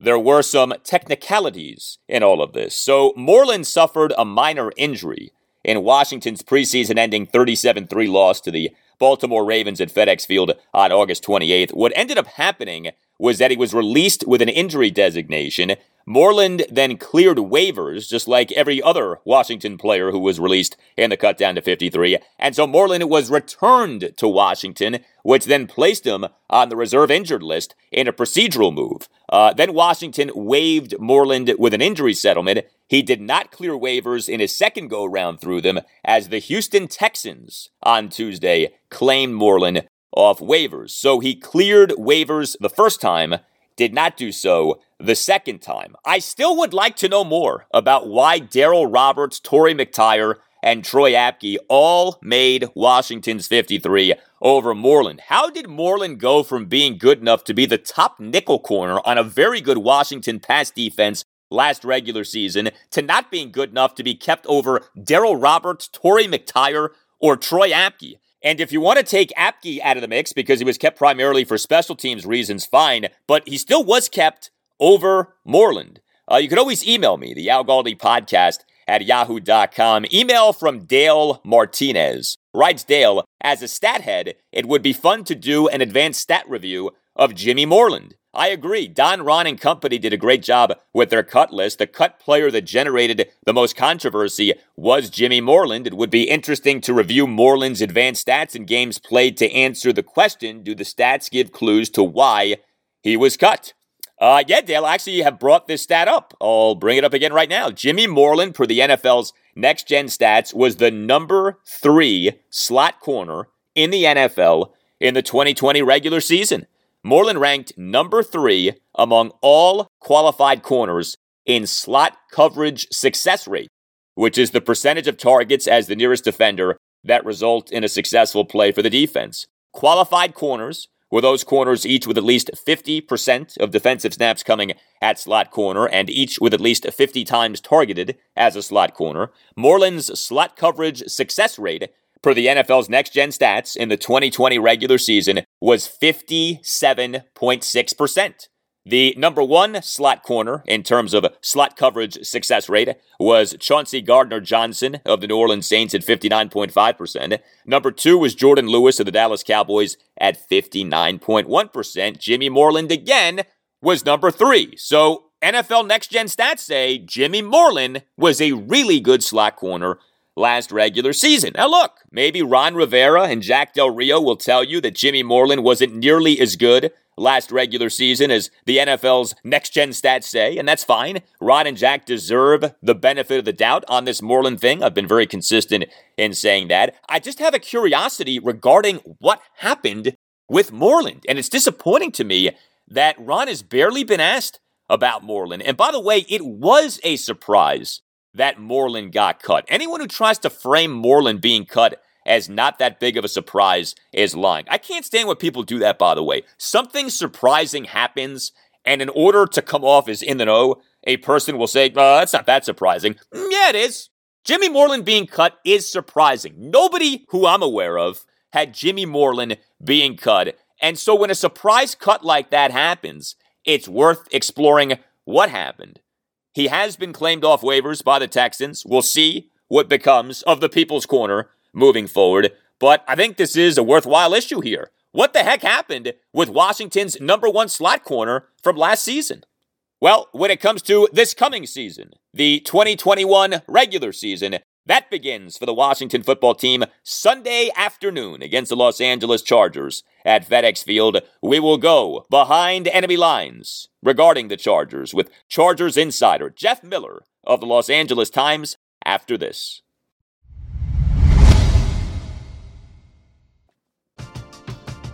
there were some technicalities in all of this. So, Moreland suffered a minor injury in Washington's preseason ending 37 3 loss to the Baltimore Ravens at FedEx Field on August 28th. What ended up happening was that he was released with an injury designation Moreland then cleared waivers, just like every other Washington player who was released in the cut down to 53. And so Moreland was returned to Washington, which then placed him on the reserve injured list in a procedural move. Uh, then Washington waived Moreland with an injury settlement. He did not clear waivers in his second go round through them, as the Houston Texans on Tuesday claimed Moreland off waivers. So he cleared waivers the first time did not do so the second time. I still would like to know more about why Darryl Roberts, Torry McTyer, and Troy Apke all made Washington's 53 over Moreland. How did Moreland go from being good enough to be the top nickel corner on a very good Washington pass defense last regular season to not being good enough to be kept over Darryl Roberts, Torry McTyer, or Troy Apke? And if you want to take Apke out of the mix because he was kept primarily for special teams reasons, fine. But he still was kept over Moreland. Uh, you could always email me, the Al Galdi podcast at yahoo.com. Email from Dale Martinez. Writes Dale, as a stat head, it would be fun to do an advanced stat review of Jimmy Moreland. I agree. Don Ron and company did a great job with their cut list. The cut player that generated the most controversy was Jimmy Moreland. It would be interesting to review Moreland's advanced stats and games played to answer the question do the stats give clues to why he was cut? Uh, yeah, Dale, actually have brought this stat up. I'll bring it up again right now. Jimmy Moreland, per the NFL's next gen stats, was the number three slot corner in the NFL in the 2020 regular season. Moreland ranked number three among all qualified corners in slot coverage success rate, which is the percentage of targets as the nearest defender that result in a successful play for the defense. Qualified corners were those corners each with at least 50% of defensive snaps coming at slot corner and each with at least 50 times targeted as a slot corner. Moreland's slot coverage success rate per the NFL's next gen stats in the 2020 regular season was 57.6%. The number one slot corner in terms of slot coverage success rate was Chauncey Gardner Johnson of the New Orleans Saints at 59.5%. Number two was Jourdan Lewis of the Dallas Cowboys at 59.1%. Jimmy Moreland again was number three. So NFL next gen stats say Jimmy Moreland was a really good slot corner last regular season. Now, look, maybe Ron Rivera and Jack Del Rio will tell you that Jimmy Moreland wasn't nearly as good last regular season as the NFL's next gen stats say, and that's fine. Ron and Jack deserve the benefit of the doubt on this Moreland thing. I've been very consistent in saying that. I just have a curiosity regarding what happened with Moreland, and it's disappointing to me that Ron has barely been asked about Moreland. And by the way, it was a surprise that Moreland got cut. Anyone who tries to frame Moreland being cut as not that big of a surprise is lying. I can't stand when people do that, by the way. Something surprising happens, and in order to come off as in the know, a person will say, uh, that's not that surprising. Mm, yeah, it is. Jimmy Moreland being cut is surprising. Nobody who I'm aware of had Jimmy Moreland being cut. And so when a surprise cut like that happens, it's worth exploring what happened. He has been claimed off waivers by the Texans. We'll see what becomes of the People's Corner moving forward. But I think this is a worthwhile issue here. What the heck happened with Washington's number one slot corner from last season? Well, when it comes to this coming season, the 2021 regular season, that begins for the Washington football team Sunday afternoon against the Los Angeles Chargers at FedEx Field. We will go behind enemy lines regarding the Chargers with Chargers insider Jeff Miller of the Los Angeles Times after this.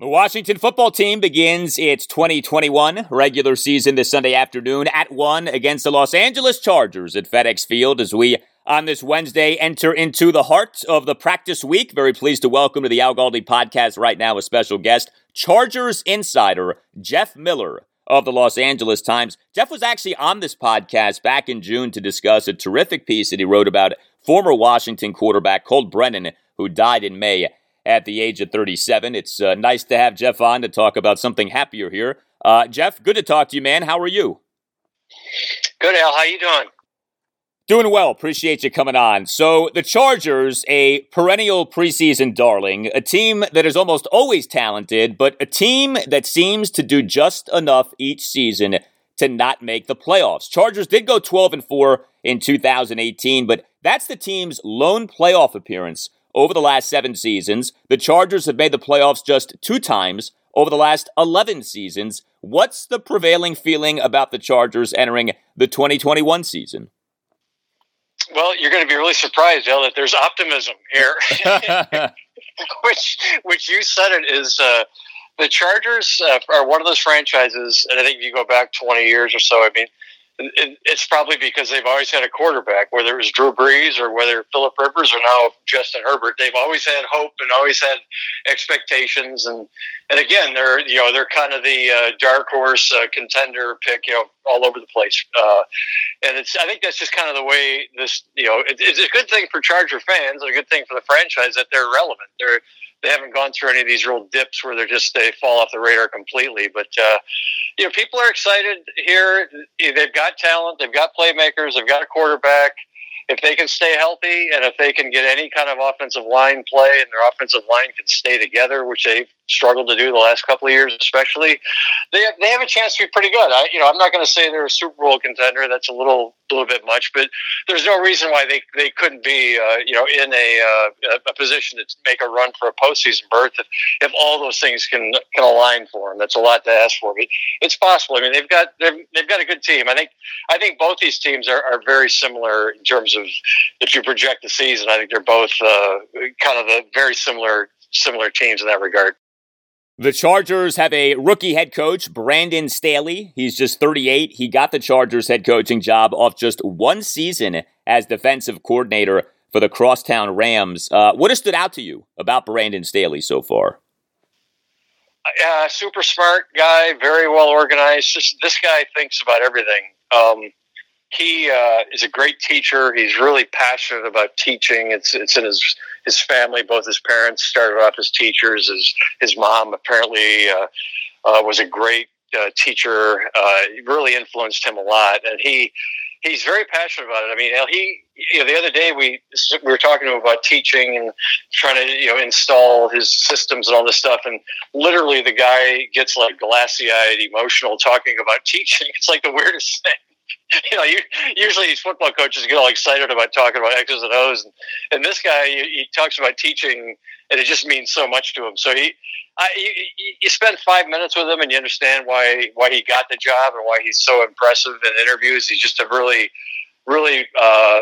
The Washington football team begins its 2021 regular season this Sunday afternoon at 1 against the Los Angeles Chargers at FedEx Field as we, on this Wednesday, enter into the heart of the practice week. Very pleased to welcome to the Al Galdi podcast right now a special guest, Chargers insider Jeff Miller of the Los Angeles Times. Jeff was actually on this podcast back in June to discuss a terrific piece that he wrote about former Washington quarterback Colt Brennan, who died in May at the age of 37. It's uh, nice to have Jeff on to talk about something happier here. Uh, Jeff, good to talk to you, man. How are you? Good, Al. How you doing? Doing well. Appreciate you coming on. So, the Chargers, a perennial preseason darling, a team that is almost always talented, but a team that seems to do just enough each season to not make the playoffs. Chargers did go 12 and 4 in 2018, but that's the team's lone playoff appearance over the last seven seasons. The Chargers have made the playoffs just two times over the last 11 seasons. What's the prevailing feeling about the Chargers entering the 2021 season? Well, you're going to be really surprised, El, that there's optimism here. [LAUGHS] [LAUGHS] which, which you said it is. Uh, the Chargers uh, are one of those franchises, and I think if you go back 20 years or so, I mean, it's probably because they've always had a quarterback, whether it was Drew Brees or whether Philip Rivers or now Justin Herbert. They've always had hope and always had expectations, and and again, they're you know they're kind of the uh, dark horse uh, contender pick, you know, all over the place. Uh, and it's I think that's just kind of the way this you know it, it's a good thing for Charger fans a good thing for the franchise that they're relevant. They're they haven't gone through any of these real dips where they're just they fall off the radar completely. But uh, you know, people are excited here. They've got talent, they've got playmakers, they've got a quarterback if they can stay healthy and if they can get any kind of offensive line play and their offensive line can stay together, which they've struggled to do the last couple of years, especially, they have, they have a chance to be pretty good. I, you know, I'm not going to say they're a Super Bowl contender. That's a little little bit much, but there's no reason why they, they couldn't be, uh, you know, in a, uh, a position to make a run for a postseason berth if, if all those things can can align for them. That's a lot to ask for, but it's possible. I mean, they've got they've, they've got a good team. I think I think both these teams are, are very similar in terms of if you project the season, I think they're both uh, kind of the very similar similar teams in that regard. The Chargers have a rookie head coach, Brandon Staley. He's just 38. He got the Chargers head coaching job off just one season as defensive coordinator for the Crosstown Rams. Uh, what has stood out to you about Brandon Staley so far? Uh, super smart guy, very well organized. Just, this guy thinks about everything. Um, he uh, is a great teacher. He's really passionate about teaching. It's it's in his his family. Both his parents started off as teachers. His his mom apparently uh, uh, was a great uh, teacher. Uh, really influenced him a lot, and he he's very passionate about it. I mean, he you know the other day we we were talking to him about teaching and trying to you know install his systems and all this stuff, and literally the guy gets like glassy eyed, emotional talking about [LAUGHS] teaching. It's like the weirdest thing [LAUGHS] you know, you, usually these football coaches get all excited about talking about X's and O's, and, and this guy he, he talks about teaching, and it just means so much to him. So he, I, you, you spend five minutes with him, and you understand why why he got the job and why he's so impressive in interviews. He's just a really, really. Uh,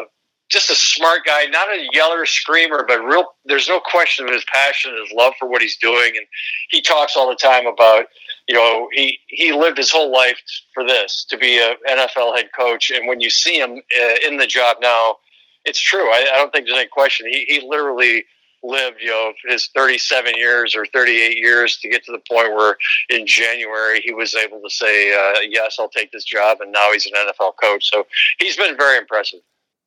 just a smart guy, not a yeller screamer, but real. There's no question of his passion, his love for what he's doing, and he talks all the time about you know, he he lived his whole life for this to be a NFL head coach, and when you see him uh, in the job now, it's true. I, I don't think there's any question. He he literally lived, you know, his 37 years or 38 years to get to the point where in January he was able to say, uh, "Yes, I'll take this job," and now he's an NFL coach. So he's been very impressive.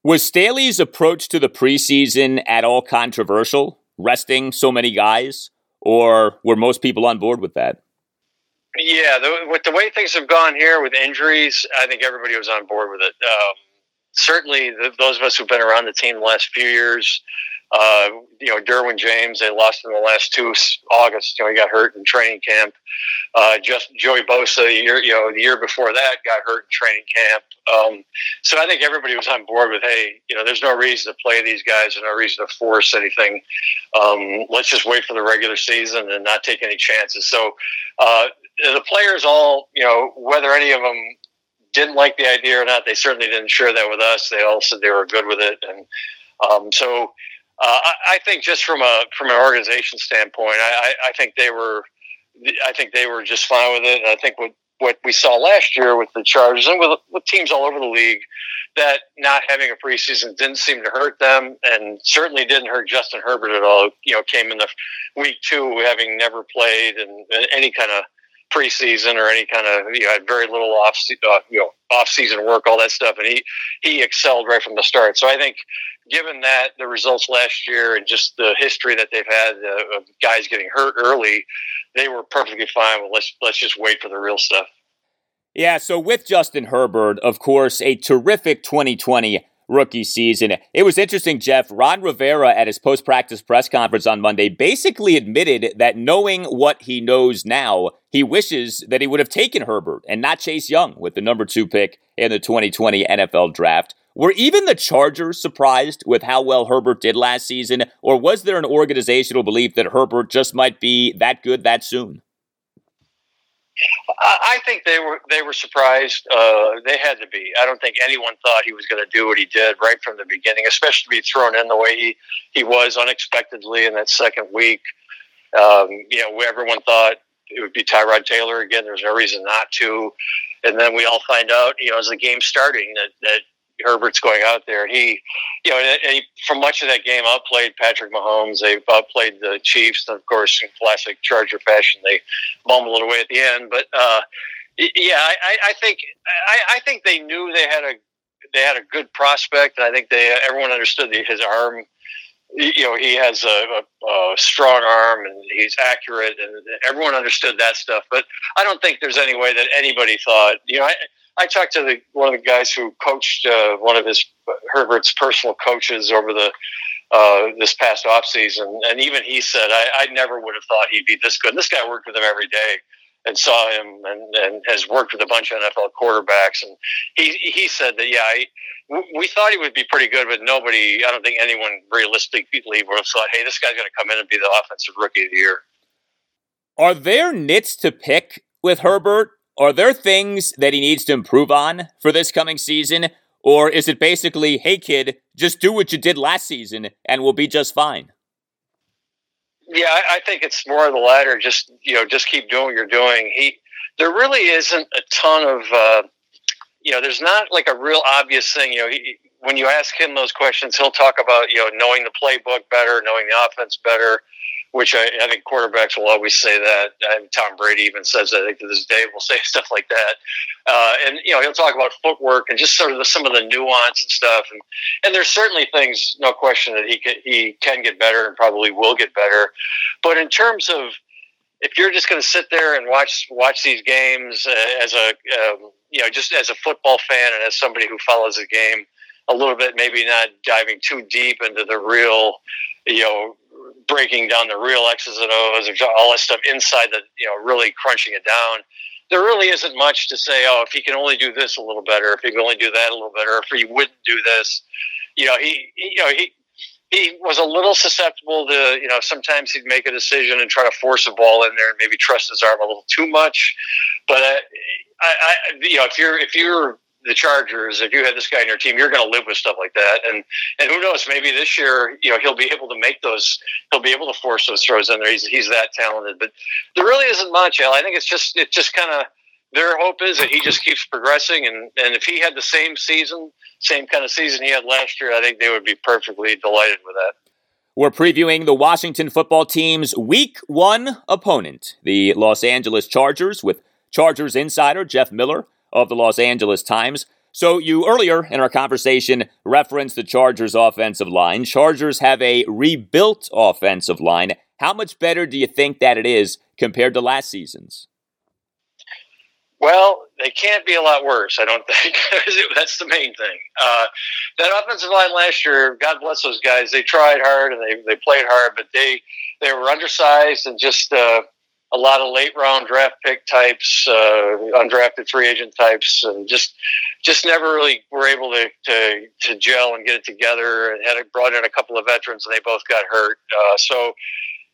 Was Staley's approach to the preseason at all controversial, resting so many guys, or were most people on board with that? Yeah, the, with the way things have gone here with injuries, I think everybody was on board with it. Um, certainly, the, those of us who've been around the team the last few years, uh, you know, Derwin James, they lost in the last two August. You know, he got hurt in training camp. Uh, just Joey Bosa, year, you know, the year before that, got hurt in training camp. Um, so I think everybody was on board with, hey, you know, there's no reason to play these guys, there's no reason to force anything. Um, let's just wait for the regular season and not take any chances. So uh, the players all, you know, whether any of them didn't like the idea or not, they certainly didn't share that with us. They all said they were good with it, and um, so uh, I, I, think just from a from an organization standpoint, I, I, think they were, I think they were just fine with it. And I think what what we saw last year with the Chargers and with, with teams all over the league, that not having a preseason didn't seem to hurt them, and certainly didn't hurt Justin Herbert at all. You know, came in the week two having never played and, and any kind of preseason or any kind of you know had very little off uh, you know off season work all that stuff and he he excelled right from the start. So I think given that the results last year and just the history that they've had uh, of guys getting hurt early they were perfectly fine well let's let's just wait for the real stuff. Yeah so with Justin Herbert of course a terrific 2020 rookie season. It was interesting, Jeff. Ron Rivera at his post practice press conference on Monday basically admitted that knowing what he knows now, he wishes that he would have taken Herbert and not Chase Young with the number two pick in the 2020 NFL draft. Were even the Chargers surprised with how well Herbert did last season, or was there an organizational belief that Herbert just might be that good that soon? I think they were they were surprised. Uh, they had to be. I don't think anyone thought he was going to do what he did right from the beginning, especially to be thrown in the way he, he was unexpectedly in that second week. Um, you know, everyone thought it would be Tyrod Taylor again. There's no reason not to. And then we all find out, you know, as the game's starting, that, that Herbert's going out there, and he, you know, and he, for much of that game, outplayed Patrick Mahomes. They outplayed the Chiefs, and of course, in classic Charger fashion, they bumbled it away at the end. But uh, yeah, I, I think I, I think they knew they had a they had a good prospect, and I think they everyone understood his arm. You know, he has a, a, a strong arm, and he's accurate, and everyone understood that stuff. But I don't think there's any way that anybody thought. You know, I, I talked to the, one of the guys who coached uh, one of his Herbert's personal coaches over the uh, this past off season, and even he said, I, I never would have thought he'd be this good. This guy worked with him every day and saw him and, and has worked with a bunch of NFL quarterbacks. And he, he said that, yeah, I, we thought he would be pretty good, but nobody, I don't think anyone realistically would have thought, hey, this guy's going to come in and be the offensive rookie of the year. Are there nits to pick with Herbert? Are there things that he needs to improve on for this coming season? Or is it basically, hey, kid, just do what you did last season and we'll be just fine? Yeah, I, think it's more of the latter. Just, you know, just keep doing what you're doing. He, there really isn't a ton of, uh, you know, there's not like a real obvious thing. You know, he, when you ask him those questions, he'll talk about, you know, knowing the playbook better, knowing the offense better, which I, I, think quarterbacks will always say that. And Tom Brady even says that. I think to this day will [LAUGHS] say stuff like that. Uh, and you know, he'll talk about footwork and just sort of the, some of the nuance and stuff. And and there's certainly things, no question, that he can he can get better and probably will get better. But in terms of if you're just going to sit there and watch watch these games uh, as a um, you know just as a football fan and as somebody who follows the game a little bit, maybe not diving too deep into the real you know breaking down the real X's and O's, all that stuff inside the, you know, really crunching it down. there really isn't much to say. Oh, if he can only do this a little better, if he can only do that a little better, if he wouldn't do this, you know, he, he you know he he was a little susceptible to you know sometimes he'd make a decision and try to force a ball in there and maybe trust his arm a little too much. But uh, I, I you know if you're if you're the Chargers, if you had this guy in your team, you're going to live with stuff like that. And and who knows, maybe this year, you know, he'll be able to make those. He'll be able to force those throws in there. He's he's that talented. But there really isn't much. Al. I think it's just it's just kind of their hope is that he just keeps progressing. And and if he had the same season, same kind of season he had last year, I think they would be perfectly delighted with that. We're previewing the Washington football team's week one opponent, the Los Angeles Chargers, with Chargers insider Jeff Miller of the Los Angeles Times. So, you earlier in our conversation referenced the Chargers' offensive line. Chargers have a rebuilt offensive line. How much better do you think that it is compared to last season's? Well, they can't be a lot worse, I don't [LAUGHS] think. That's the main thing. Uh, that offensive line last year, God bless those guys. They tried hard and they, they played hard, but they they were undersized and just uh, a lot of late round draft pick types, uh, undrafted free agent types, and just just never really were able to, to, to gel and get it together. And had brought in a couple of veterans, and they both got hurt. Uh, so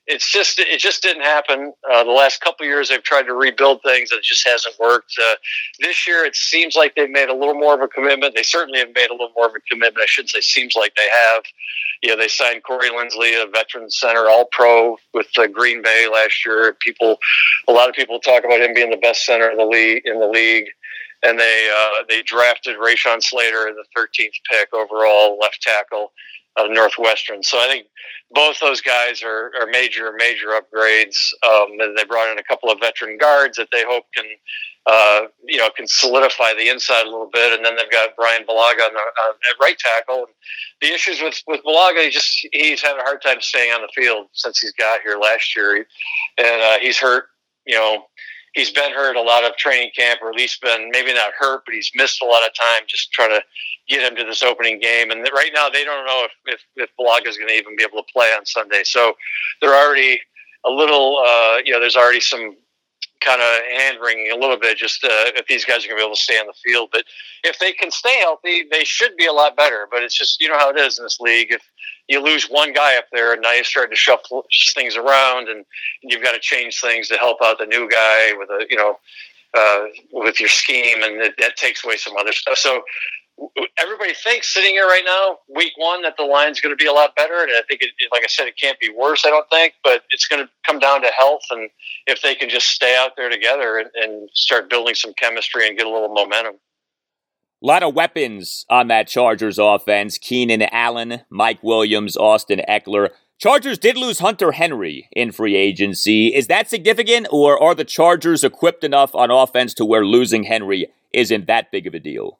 it's just it just didn't happen. Uh, the last couple years, they've tried to rebuild things, and it just hasn't worked. Uh, this year, it seems like they've made a little more of a commitment. They certainly have made a little more of a commitment. I shouldn't say seems like they have. You know, they signed Corey Linsley, a veteran center, All Pro with uh, Green Bay last year. People, a lot of people talk about him being the best center in the league. In the league. And they uh, they drafted Rashawn Slater, in the 13th pick overall, left tackle of Northwestern. So I think both those guys are, are major, major upgrades. Um, and they brought in a couple of veteran guards that they hope can, uh, you know, can solidify the inside a little bit. And then they've got Brian Bulaga on the, uh, at right tackle. And the issues with with Bulaga, he just he's had a hard time staying on the field since he's got here last year, and uh, he's hurt. You know, he's been hurt a lot of training camp, or at least been maybe not hurt, but he's missed a lot of time just trying to get him to this opening game. And right now, they don't know if if, if Bulaga is going to even be able to play on Sunday. So they're already a little, uh, you know, there's already some kind of hand wringing a little bit just uh, if these guys are going to be able to stay on the field. But if they can stay healthy, they should be a lot better. But it's just, you know how it is in this league. If you lose one guy up there and now you're starting to shuffle things around and you've got to change things to help out the new guy with a, you know, uh, with your scheme and that takes away some other stuff. So everybody thinks sitting here right now, week one, that the line's going to be a lot better. And I think, it, like I said, it can't be worse, I don't think, but it's going to come down to health. And if they can just stay out there together and, and start building some chemistry and get a little momentum. A lot of weapons on that Chargers offense. Keenan Allen, Mike Williams, Austin Ekeler. Chargers did lose Hunter Henry in free agency. Is that significant, or are the Chargers equipped enough on offense to where losing Henry isn't that big of a deal?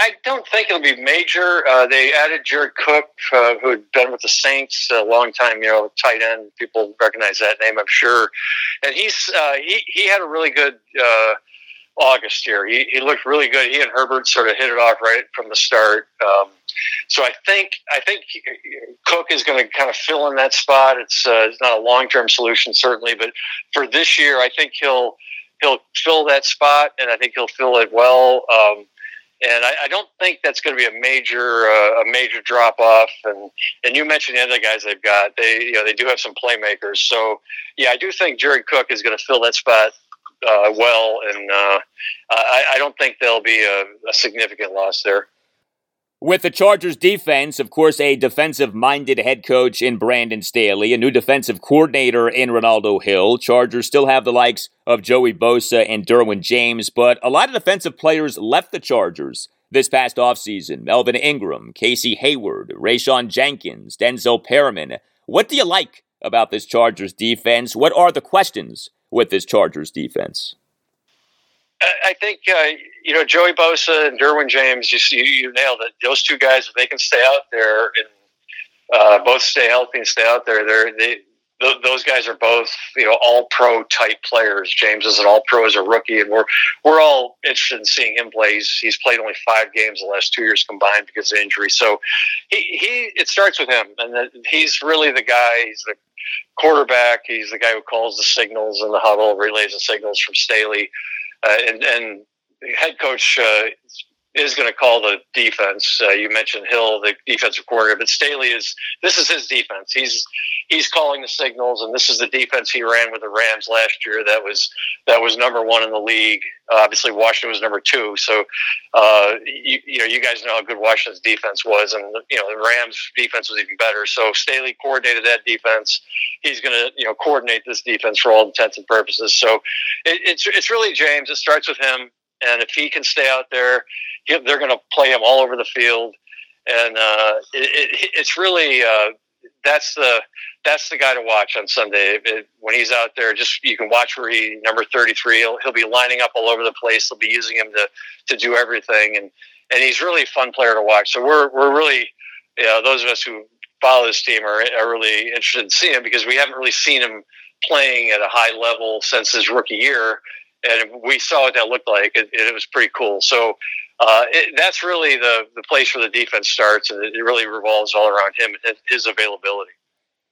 I don't think it'll be major. Uh, they added Jared Cook, uh, who had been with the Saints a long time. You know, tight end. People recognize that name, I'm sure. And he's uh, he he had a really good uh, August here. He he looked really good. He and Herbert sort of hit it off right from the start. Um, so I think I think Cook is going to kind of fill in that spot. It's uh, it's not a long term solution certainly, but for this year, I think he'll he'll fill that spot, and I think he'll fill it well. Um, and I, I, don't think that's going to be a major uh, a major drop off. And and you mentioned the other guys they've got. They you know they do have some playmakers. So yeah, I do think Jared Cook is going to fill that spot uh, well, and uh, I, I, don't think there'll be a, a significant loss there. With the Chargers defense, of course, a defensive minded head coach in Brandon Staley, a new defensive coordinator in Renaldo Hill. Chargers still have the likes of Joey Bosa and Derwin James, but a lot of defensive players left the Chargers this past offseason. Melvin Ingram, Casey Hayward, Rayshawn Jenkins, Denzel Perryman. What do you like about this Chargers defense? What are the questions with this Chargers defense? I think uh, you know Joey Bosa and Derwin James. You, you, you nailed it. Those two guys, if they can stay out there and uh, both stay healthy and stay out there, they're, they those guys are both you know all pro type players. James is an all pro as a rookie, and we're we're all interested in seeing him play. He's, he's played only five games the last two years combined because of injury. So he, he it starts with him, and the, he's really the guy. He's the quarterback. He's the guy who calls the signals in the huddle, relays the signals from Staley, and and head coach uh, is going to call the defense. Uh, you mentioned Hill, the defensive coordinator, but Staley is this is his defense. He's he's calling the signals, and this is the defense he ran with the Rams last year. That was that was number one in the league. Uh, obviously, Washington was number two. So, uh, you, you know, you guys know how good Washington's defense was, and you know the Rams' defense was even better. So Staley coordinated that defense. He's going to you know coordinate this defense for all intents and purposes. So, it, it's it's really James. It starts with him and if he can stay out there, they're going to play him all over the field. And uh, it, it, it's really uh, that's the that's the guy to watch on Sunday it, when he's out there. Just you can watch where he number thirty three. He'll, he'll be lining up all over the place. They'll be using him to to do everything, and and he's really a fun player to watch. So we're we're really you know, those of us who follow this team are, are really interested in seeing him because we haven't really seen him playing at a high level since his rookie year and we saw what that looked like. It, it was pretty cool. So uh, it, that's really the the place where the defense starts, and it really revolves all around him and his availability.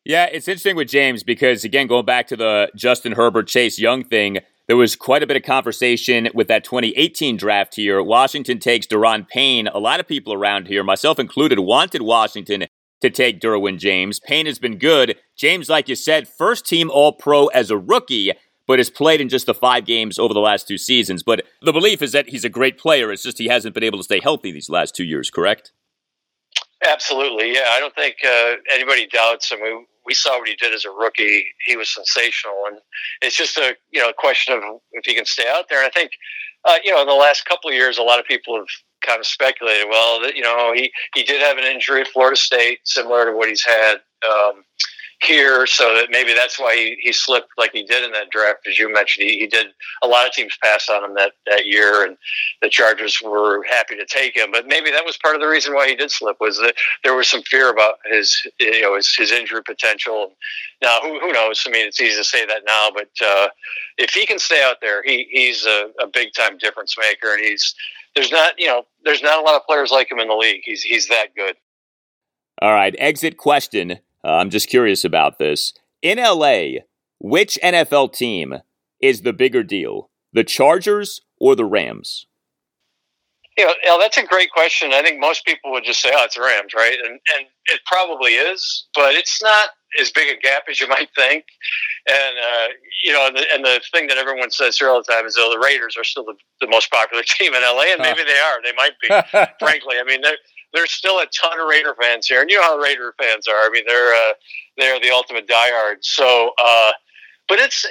Yeah, it's interesting with James because again, going back to the Justin Herbert Chase Young thing, there was quite a bit of conversation with that 2018 draft here. Washington takes Da'Ron Payne. A lot of people around here, myself included, wanted Washington to take Derwin James. Payne has been good. James, like you said, first team All Pro as a rookie but has played in just the five games over the last two seasons. But the belief is that he's a great player. It's just he hasn't been able to stay healthy these last two years, correct? Absolutely. Yeah. I don't think uh, anybody doubts. I mean, we saw what he did as a rookie. He was sensational. And it's just a, you know, question of if he can stay out there. And I think, uh, you know, in the last couple of years, a lot of people have kind of speculated, well, that, you know, he, he did have an injury at Florida State, similar to what he's had. Um, here, so that maybe that's why he, he slipped like he did in that draft. As you mentioned, he, he did a lot of teams pass on him that, that year, and the Chargers were happy to take him. But maybe that was part of the reason why he did slip was that there was some fear about his you know his, his injury potential. Now, who, who knows? I mean, it's easy to say that now, but uh, if he can stay out there, he, he's a, a big time difference maker, and he's there's not you know there's not a lot of players like him in the league. He's he's that good. All right, exit question. Uh, I'm just curious about this. In LA, which NFL team is the bigger deal, the Chargers or the Rams? You know, that's a great question. I think most people would just say, "Oh, it's the Rams," right? And and it probably is, but it's not as big a gap as you might think. And uh, you know, and the, and the thing that everyone says here all the time is, "Oh, the Raiders are still the, the most popular [LAUGHS] team in LA," and maybe they are. They might be. [LAUGHS] frankly, I mean, they're there's still a ton of Raider fans here, and you know how Raider fans are. I mean, they're uh, they're the ultimate diehards. So, uh, but it's uh,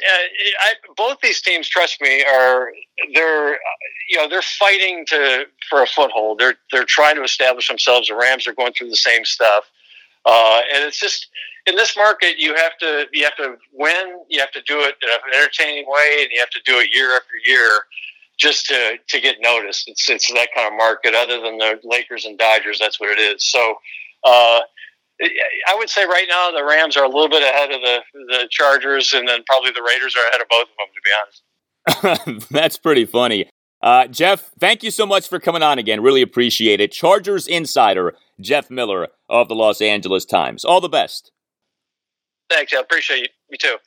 I, both these teams. Trust me, are they're you know they're fighting to for a foothold. They're they're trying to establish themselves. The Rams are going through the same stuff, uh, and it's just in this market you have to you have to win. You have to do it in an entertaining way, and you have to do it year after year just to to get noticed. It's it's that kind of market. Other than the Lakers and Dodgers, that's what it is. So. Uh, I would say right now the Rams are a little bit ahead of the the Chargers, and then probably the Raiders are ahead of both of them. To be honest, [LAUGHS] that's pretty funny. Uh, Jeff, thank you so much for coming on again. Really appreciate it. Chargers insider Jeff Miller of the Los Angeles Times. All the best. Thanks. I appreciate you. Me too.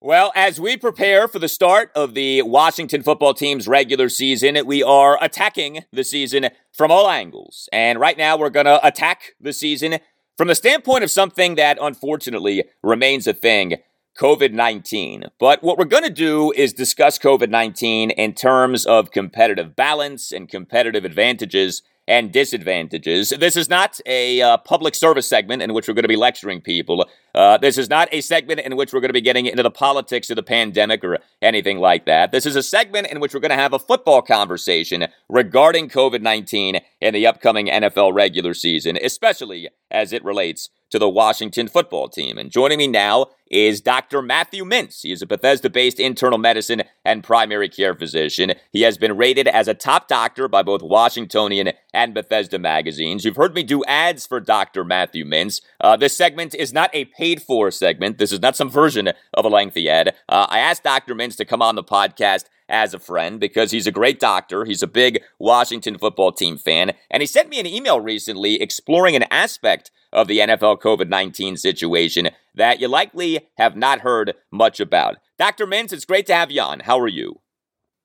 Well, as we prepare for the start of the Washington football team's regular season, we are attacking the season from all angles. And right now, we're going to attack the season from the standpoint of something that unfortunately remains a thing COVID 19. But what we're going to do is discuss COVID 19 in terms of competitive balance and competitive advantages and disadvantages. This is not a uh, public service segment in which we're going to be lecturing people. Uh, this is not a segment in which we're going to be getting into the politics of the pandemic or anything like that. This is a segment in which we're going to have a football conversation regarding COVID 19 and the upcoming NFL regular season, especially as it relates to the Washington football team. And joining me now is Dr. Matthew Mintz. He is a Bethesda based internal medicine and primary care physician. He has been rated as a top doctor by both Washingtonian and Bethesda magazines. You've heard me do ads for Dr. Matthew Mintz. Uh, this segment is not a paid for segment, this is not some version of a lengthy ad. Uh, I asked Dr. Mintz to come on the podcast as a friend because he's a great doctor. He's a big Washington football team fan. And he sent me an email recently exploring an aspect of the NFL COVID 19 situation that you likely have not heard much about. Dr. Mintz, it's great to have you on. How are you?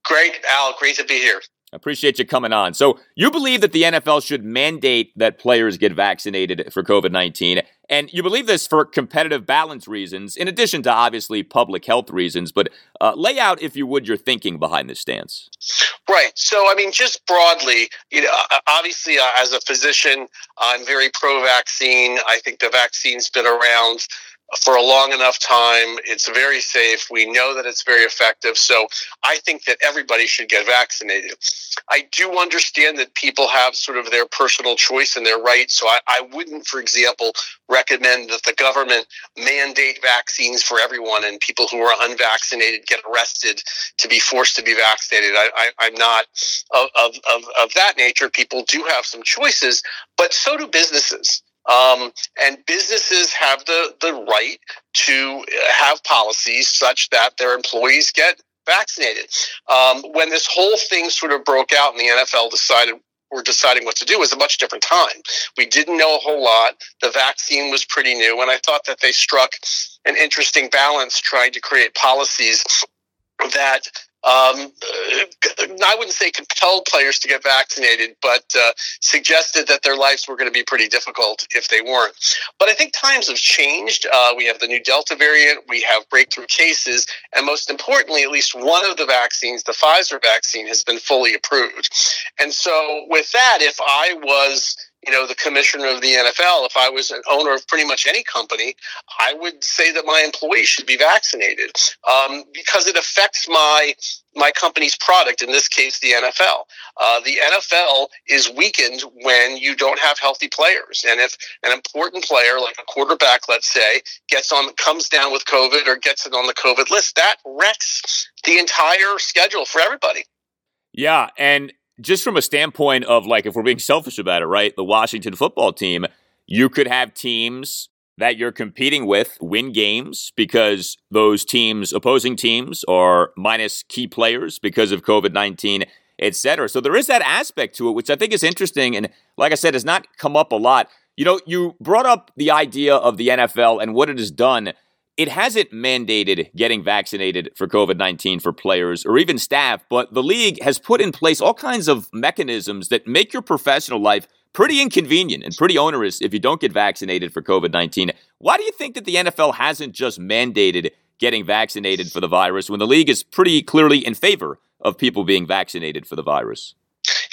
Great, Al. Great to be here. Appreciate you coming on. So, you believe that the NFL should mandate that players get vaccinated for COVID 19, and you believe this for competitive balance reasons, in addition to obviously public health reasons. But uh, lay out, if you would, your thinking behind this stance. Right. So, I mean, just broadly, you know, obviously, uh, as a physician, I'm very pro vaccine. I think the vaccine's been around for a long enough time. It's very safe. We know that it's very effective. So I think that everybody should get vaccinated. I do understand that people have sort of their personal choice and their right. So I, I wouldn't, for example, recommend that the government mandate vaccines for everyone and people who are unvaccinated get arrested to be forced to be vaccinated. I, am not of, of, of, of that nature. People do have some choices, but so do businesses. Um, and businesses have the, the right to have policies such that their employees get vaccinated. Um, when this whole thing sort of broke out and the NFL decided we're deciding what to do was a much different time. We didn't know a whole lot. The vaccine was pretty new, and I thought that they struck an interesting balance trying to create policies that um, I wouldn't say compelled players to get vaccinated, but uh, suggested that their lives were going to be pretty difficult if they weren't. But I think times have changed. Uh, we have the new Delta variant, we have breakthrough cases, and most importantly, at least one of the vaccines, the Pfizer vaccine, has been fully approved. And so, with that, if I was you know, the commissioner of the NFL, if I was an owner of pretty much any company, I would say that my employees should be vaccinated um, because it affects my my company's product. In this case, the NFL. Uh, the NFL is weakened when you don't have healthy players, and if an important player, like a quarterback, let's say, gets on comes down with COVID or gets it on the COVID list, that wrecks the entire schedule for everybody. Yeah, and just from a standpoint of like if we're being selfish about it, right? The Washington football team, you could have teams that you're competing with win games because those teams, opposing teams, are minus key players because of COVID 19, et cetera. So there is that aspect to it, which I think is interesting. And like I said, has not come up a lot. You know, you brought up the idea of the NFL and what it has done it hasn't mandated getting vaccinated for COVID 19 for players or even staff, but the league has put in place all kinds of mechanisms that make your professional life pretty inconvenient and pretty onerous if you don't get vaccinated for COVID 19. Why do you think that the NFL hasn't just mandated getting vaccinated for the virus when the league is pretty clearly in favor of people being vaccinated for the virus?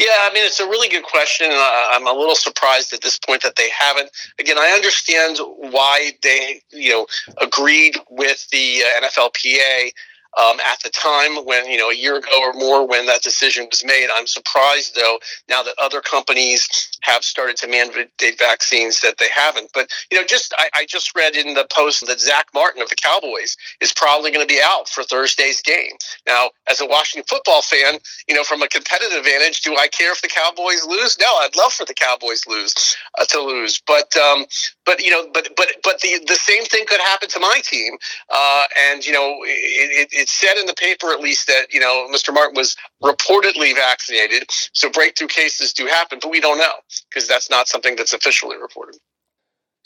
Yeah, I mean, it's a really good question, and I'm a little surprised at this point that they haven't. Again, I understand why they, you know, agreed with the uh, NFLPA um, at the time when you know a year ago or more when that decision was made. I'm surprised though now that other companies have started to mandate vaccines that they haven't. But you know, just I, I just read in the post that Zack Martin of the Cowboys is probably going to be out for Thursday's game. Now, as a Washington football fan, you know, from a competitive advantage, do I care if the Cowboys lose? No, I'd love for the Cowboys lose uh, to lose, but um, but you know, but but but the the same thing could happen to my team, uh, and you know, it, it, it said in the paper at least that you know Mr. Martin was reportedly vaccinated. So breakthrough cases do happen, but we don't know because that's not something that's officially reported.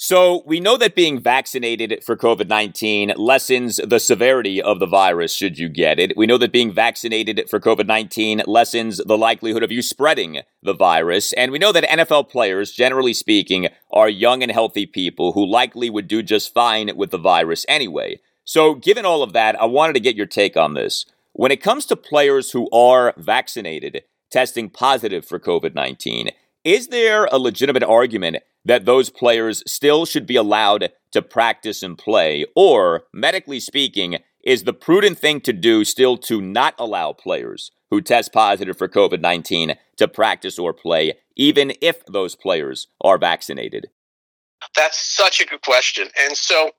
So we know that being vaccinated for COVID 19 lessens the severity of the virus should you get it. We know that being vaccinated for COVID 19 lessens the likelihood of you spreading the virus. And we know that NFL players, generally speaking, are young and healthy people who likely would do just fine with the virus anyway. So, given all of that, I wanted to get your take on this. When it comes to players who are vaccinated testing positive for COVID 19, is there a legitimate argument that those players still should be allowed to practice and play? Or, medically speaking, is the prudent thing to do still to not allow players who test positive for COVID 19 to practice or play, even if those players are vaccinated? That's such a good question. And so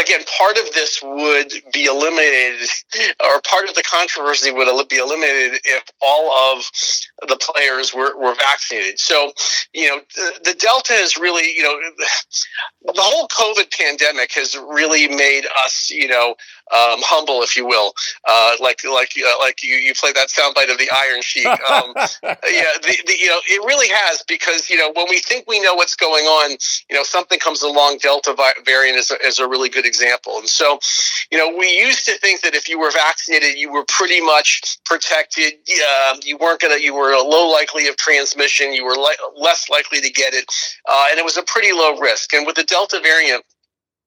again, part of this would be eliminated, or part of the controversy would be eliminated if all of the players were, were vaccinated. So, you know, the, the Delta is really, you know, the whole COVID pandemic has really made us, you know, um, humble, if you will. Uh, like like uh, like you, you play that soundbite of the Iron Sheik. Um, [LAUGHS] yeah, the, the, you know it really has because you know when we think we know what's going on, you know something comes along. Delta variant is a, is a really good example, and so you know we used to think that if you were vaccinated, you were pretty much protected. Uh, you weren't gonna you were a low likely of transmission. You were li- less likely to get it, uh, and it was a pretty low risk. And with the Delta variant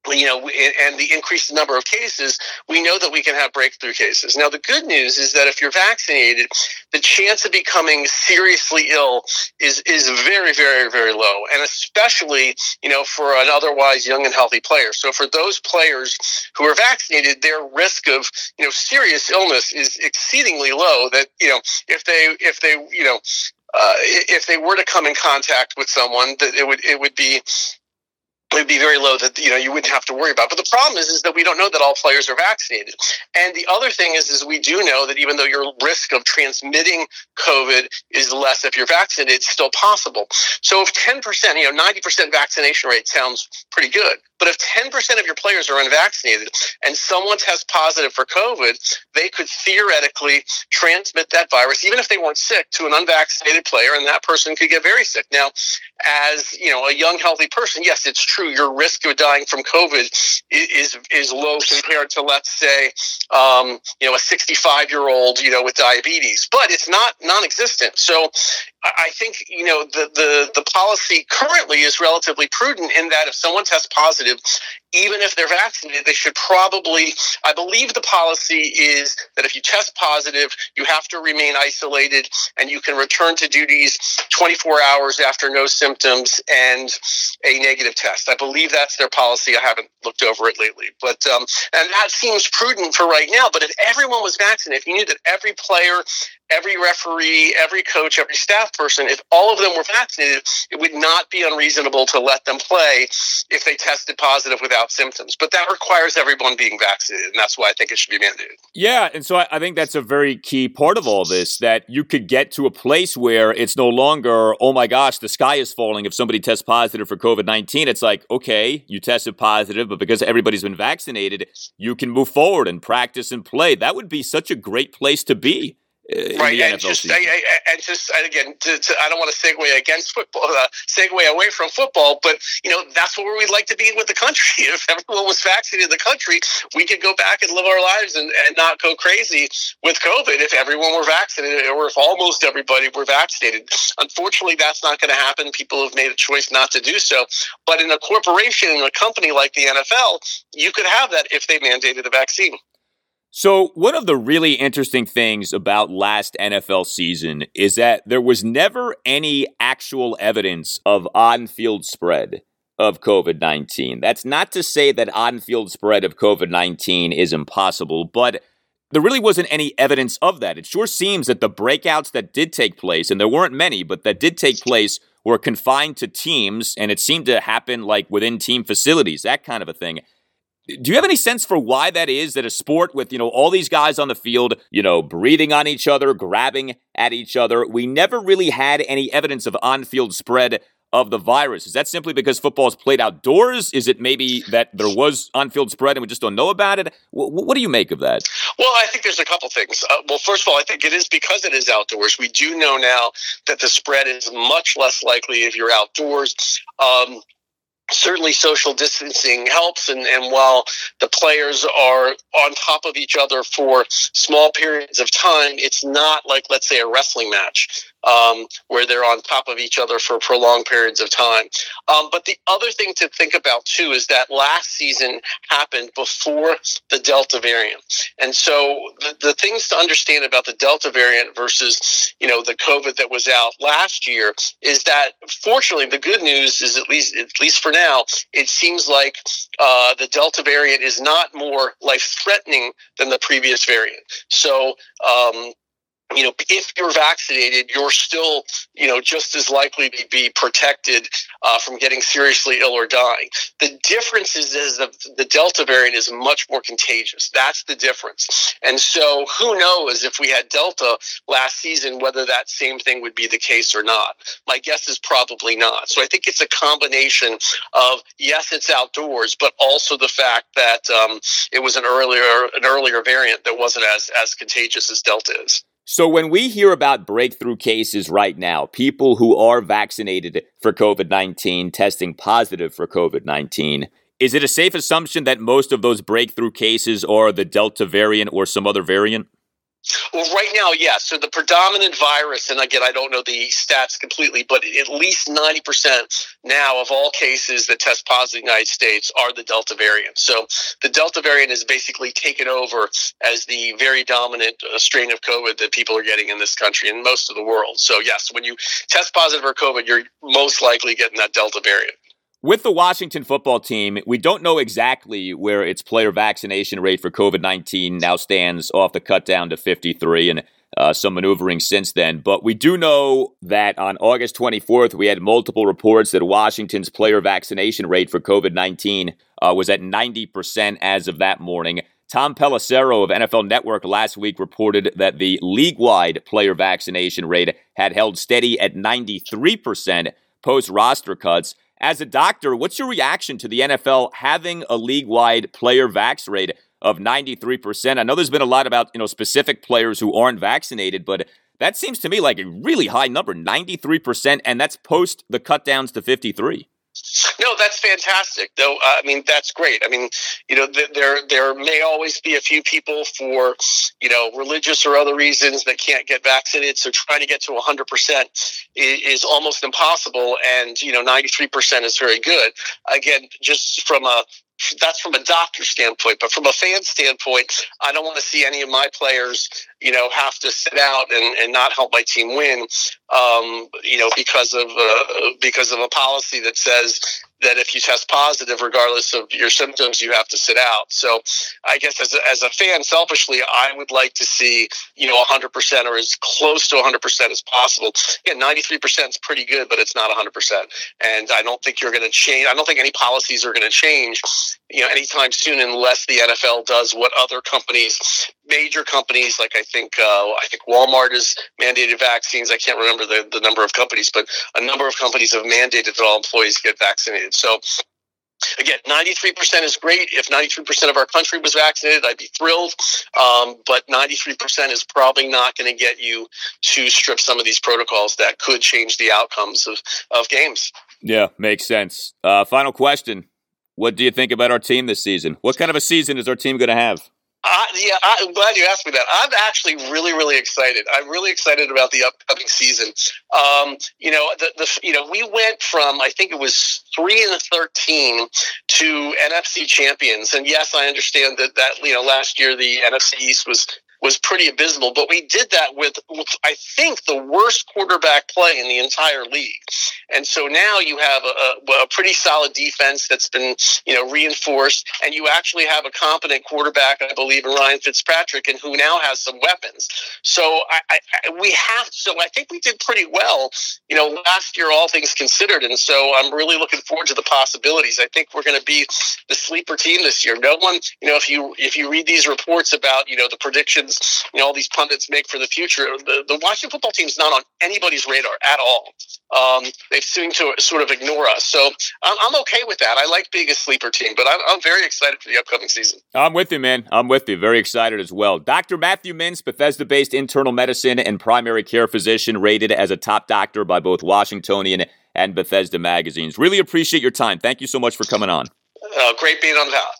you know, and the increased number of cases, we know that we can have breakthrough cases. Now, the good news is that if you're vaccinated, the chance of becoming seriously ill is is very, very, very low, and especially you know for an otherwise young and healthy player. So for those players who are vaccinated, their risk of you know serious illness is exceedingly low. That you know if they if they you know uh, if they were to come in contact with someone, that it would it would be it would be very low that you know you wouldn't have to worry about. But the problem is, is that we don't know that all players are vaccinated. And the other thing is, is we do know that even though your risk of transmitting COVID is less if you're vaccinated, it's still possible. So if 10%, you know, 90% vaccination rate sounds pretty good. But if 10% of your players are unvaccinated and someone tests positive for COVID, they could theoretically transmit that virus, even if they weren't sick, to an unvaccinated player, and that person could get very sick. Now, as you know, a young, healthy person, yes, it's true. Your risk of dying from COVID is is low compared to, let's say, um, you know, a 65 year old, you know, with diabetes, but it's not non-existent. So, I think you know the, the the policy currently is relatively prudent in that if someone tests positive, even if they're vaccinated, they should probably. I believe the policy is that if you test positive, you have to remain isolated and you can return to duties 24 hours after no symptoms and a negative test. I believe that's their policy. I haven't looked over it lately, but um, and that seems prudent for right now. But if everyone was vaccinated, if you knew that every player every referee, every coach, every staff person, if all of them were vaccinated, it would not be unreasonable to let them play if they tested positive without symptoms. But that requires everyone being vaccinated, and that's why I think it should be mandated. Yeah, and so I think that's a very key part of all this that you could get to a place where it's no longer, oh my gosh, the sky is falling if somebody tests positive for COVID 19. It's like, okay, you tested positive, but because everybody's been vaccinated, you can move forward and practice and play. That would be such a great place to be right, and just, I, I, and just again, to, to, I don't want to segue against football, uh, segue away from football, but you know that's where we'd like to be with the country. [LAUGHS] If everyone was vaccinated in the country, we could go back and live our lives and, and not go crazy with COVID. If everyone were vaccinated, or if almost everybody were vaccinated, unfortunately, that's not going to happen. People have made a choice not to do so. But in a corporation, in a company like the NFL, you could have that if they mandated a vaccine. So, one of the really interesting things about last NFL season is that there was never any actual evidence of on field spread of COVID 19. That's not to say that on field spread of COVID 19 is impossible, but there really wasn't any evidence of that. It sure seems that the breakouts that did take place, and there weren't many, but that did take place, were confined to teams, and it seemed to happen like within team facilities, that kind of a thing. Do you have any sense for why that is that a sport with, you know, all these guys on the field, you know, breathing on each other, grabbing at each other, we never really had any evidence of on-field spread of the virus? Is that simply because football is played outdoors? Is it maybe that there was on-field spread and we just don't know about it? What, what do you make of that? Well, I think there's a couple things. Uh, well, first of all, I think it is because it is outdoors. We do know now that the spread is much less likely if you're outdoors. Um, certainly social distancing helps and, and while the players are on top of each other for small periods of time it's not like let's say a wrestling match um, where they're on top of each other for prolonged periods of time. Um, but the other thing to think about too is that last season happened before the Delta variant, and so the, the things to understand about the Delta variant versus you know the COVID that was out last year is that fortunately the good news is at least at least for now it seems like uh, the Delta variant is not more life threatening than the previous variant. So um, you know, if you're vaccinated, you're still, you know, just as likely to be protected uh, from getting seriously ill or dying. The difference is, is that the Delta variant is much more contagious. That's the difference. And so, who knows if we had Delta last season, whether that same thing would be the case or not? My guess is probably not. So, I think it's a combination of yes, it's outdoors, but also the fact that um, it was an earlier an earlier variant that wasn't as as contagious as Delta is. So, when we hear about breakthrough cases right now, people who are vaccinated for COVID 19 testing positive for COVID 19, is it a safe assumption that most of those breakthrough cases are the Delta variant or some other variant? Well, right now, yes. So the predominant virus, and again, I don't know the stats completely, but at least 90% now of all cases that test positive in the United States are the Delta variant. So the Delta variant is basically taken over as the very dominant uh, strain of COVID that people are getting in this country and most of the world. So, yes, when you test positive for COVID, you're most likely getting that Delta variant. With the Washington football team, we don't know exactly where its player vaccination rate for COVID 19 now stands off the cut down to 53 and uh, some maneuvering since then. But we do know that on August 24th, we had multiple reports that Washington's player vaccination rate for COVID 19 uh, was at 90% as of that morning. Tom Pelissero of NFL Network last week reported that the league wide player vaccination rate had held steady at 93% post roster cuts. As a doctor, what's your reaction to the NFL having a league wide player vax rate of 93%? I know there's been a lot about, you know, specific players who aren't vaccinated, but that seems to me like a really high number, 93%, and that's post the cutdowns to 53. No, that's fantastic. Though uh, I mean, that's great. I mean, you know, th- there there may always be a few people for you know religious or other reasons that can't get vaccinated. So trying to get to 100 percent is almost impossible. And you know, 93 percent is very good. Again, just from a that's from a doctor standpoint, but from a fan standpoint, I don't want to see any of my players, you know, have to sit out and, and not help my team win, um, you know, because of uh, because of a policy that says that if you test positive, regardless of your symptoms, you have to sit out. So I guess as a, as a fan, selfishly, I would like to see, you know, 100% or as close to 100% as possible. Yeah, 93% is pretty good, but it's not 100%. And I don't think you're going to change. I don't think any policies are going to change, you know, anytime soon unless the NFL does what other companies, major companies, like I think, uh, I think Walmart has mandated vaccines. I can't remember the, the number of companies, but a number of companies have mandated that all employees get vaccinated. So again, 93% is great. If 93% of our country was vaccinated, I'd be thrilled. Um, but 93% is probably not going to get you to strip some of these protocols that could change the outcomes of, of games. Yeah, makes sense. Uh, final question. What do you think about our team this season? What kind of a season is our team going to have? Uh, yeah, I'm glad you asked me that. I'm actually really, really excited. I'm really excited about the upcoming season. Um, you know, the, the you know we went from I think it was three and thirteen to NFC champions, and yes, I understand that that you know last year the NFC East was was pretty abysmal. But we did that with, with, I think, the worst quarterback play in the entire league. And so now you have a, a, pretty solid defense that's been, you know, reinforced, and you actually have a competent quarterback, I believe, in Ryan Fitzpatrick, and who now has some weapons. So I, I, we have. So I think we did pretty well, you know, last year, all things considered. And so I'm really looking forward to the possibilities. I think we're going to be the sleeper team this year. No one, you know, if you if you read these reports about, you know, the predictions you know all these pundits make for the future. The, the Washington football team is not on anybody's radar at all. Um, they seem to sort of ignore us. So I'm, I'm, okay with that. I like being a sleeper team, but I'm, I'm very excited for the upcoming season. I'm with you, man. I'm with you. Very excited as well. Dr. Matthew Mintz, Bethesda based internal medicine and primary care physician, rated as a top doctor by both Washingtonian and Bethesda magazines. Really appreciate your time. Thank you so much for coming on. Uh, great being on the pod.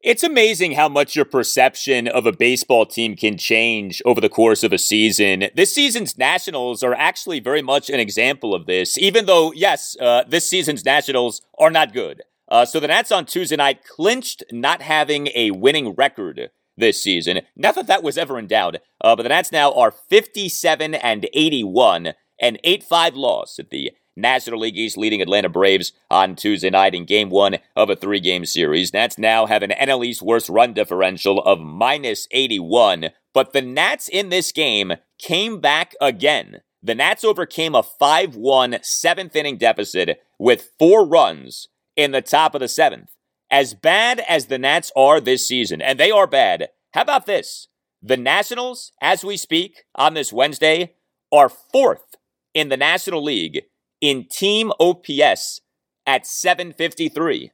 It's amazing how much your perception of a baseball team can change over the course of a season. This season's Nationals are actually very much an example of this, even though, yes, uh, this season's Nationals are not good. Uh, so the Nats on Tuesday night clinched not having a winning record this season. Not that that was ever in doubt, uh, but the Nats now are 57 and 81, and 8 5 loss at the National League East leading Atlanta Braves on Tuesday night in game one of a three game series. Nats now have an NL East worst run differential of minus 81, but the Nats in this game came back again. The Nats overcame a 5 1 seventh inning deficit with four runs in the top of the seventh. As bad as the Nats are this season, and they are bad, how about this? The Nationals, as we speak on this Wednesday, are fourth in the National League in team OPS at 753.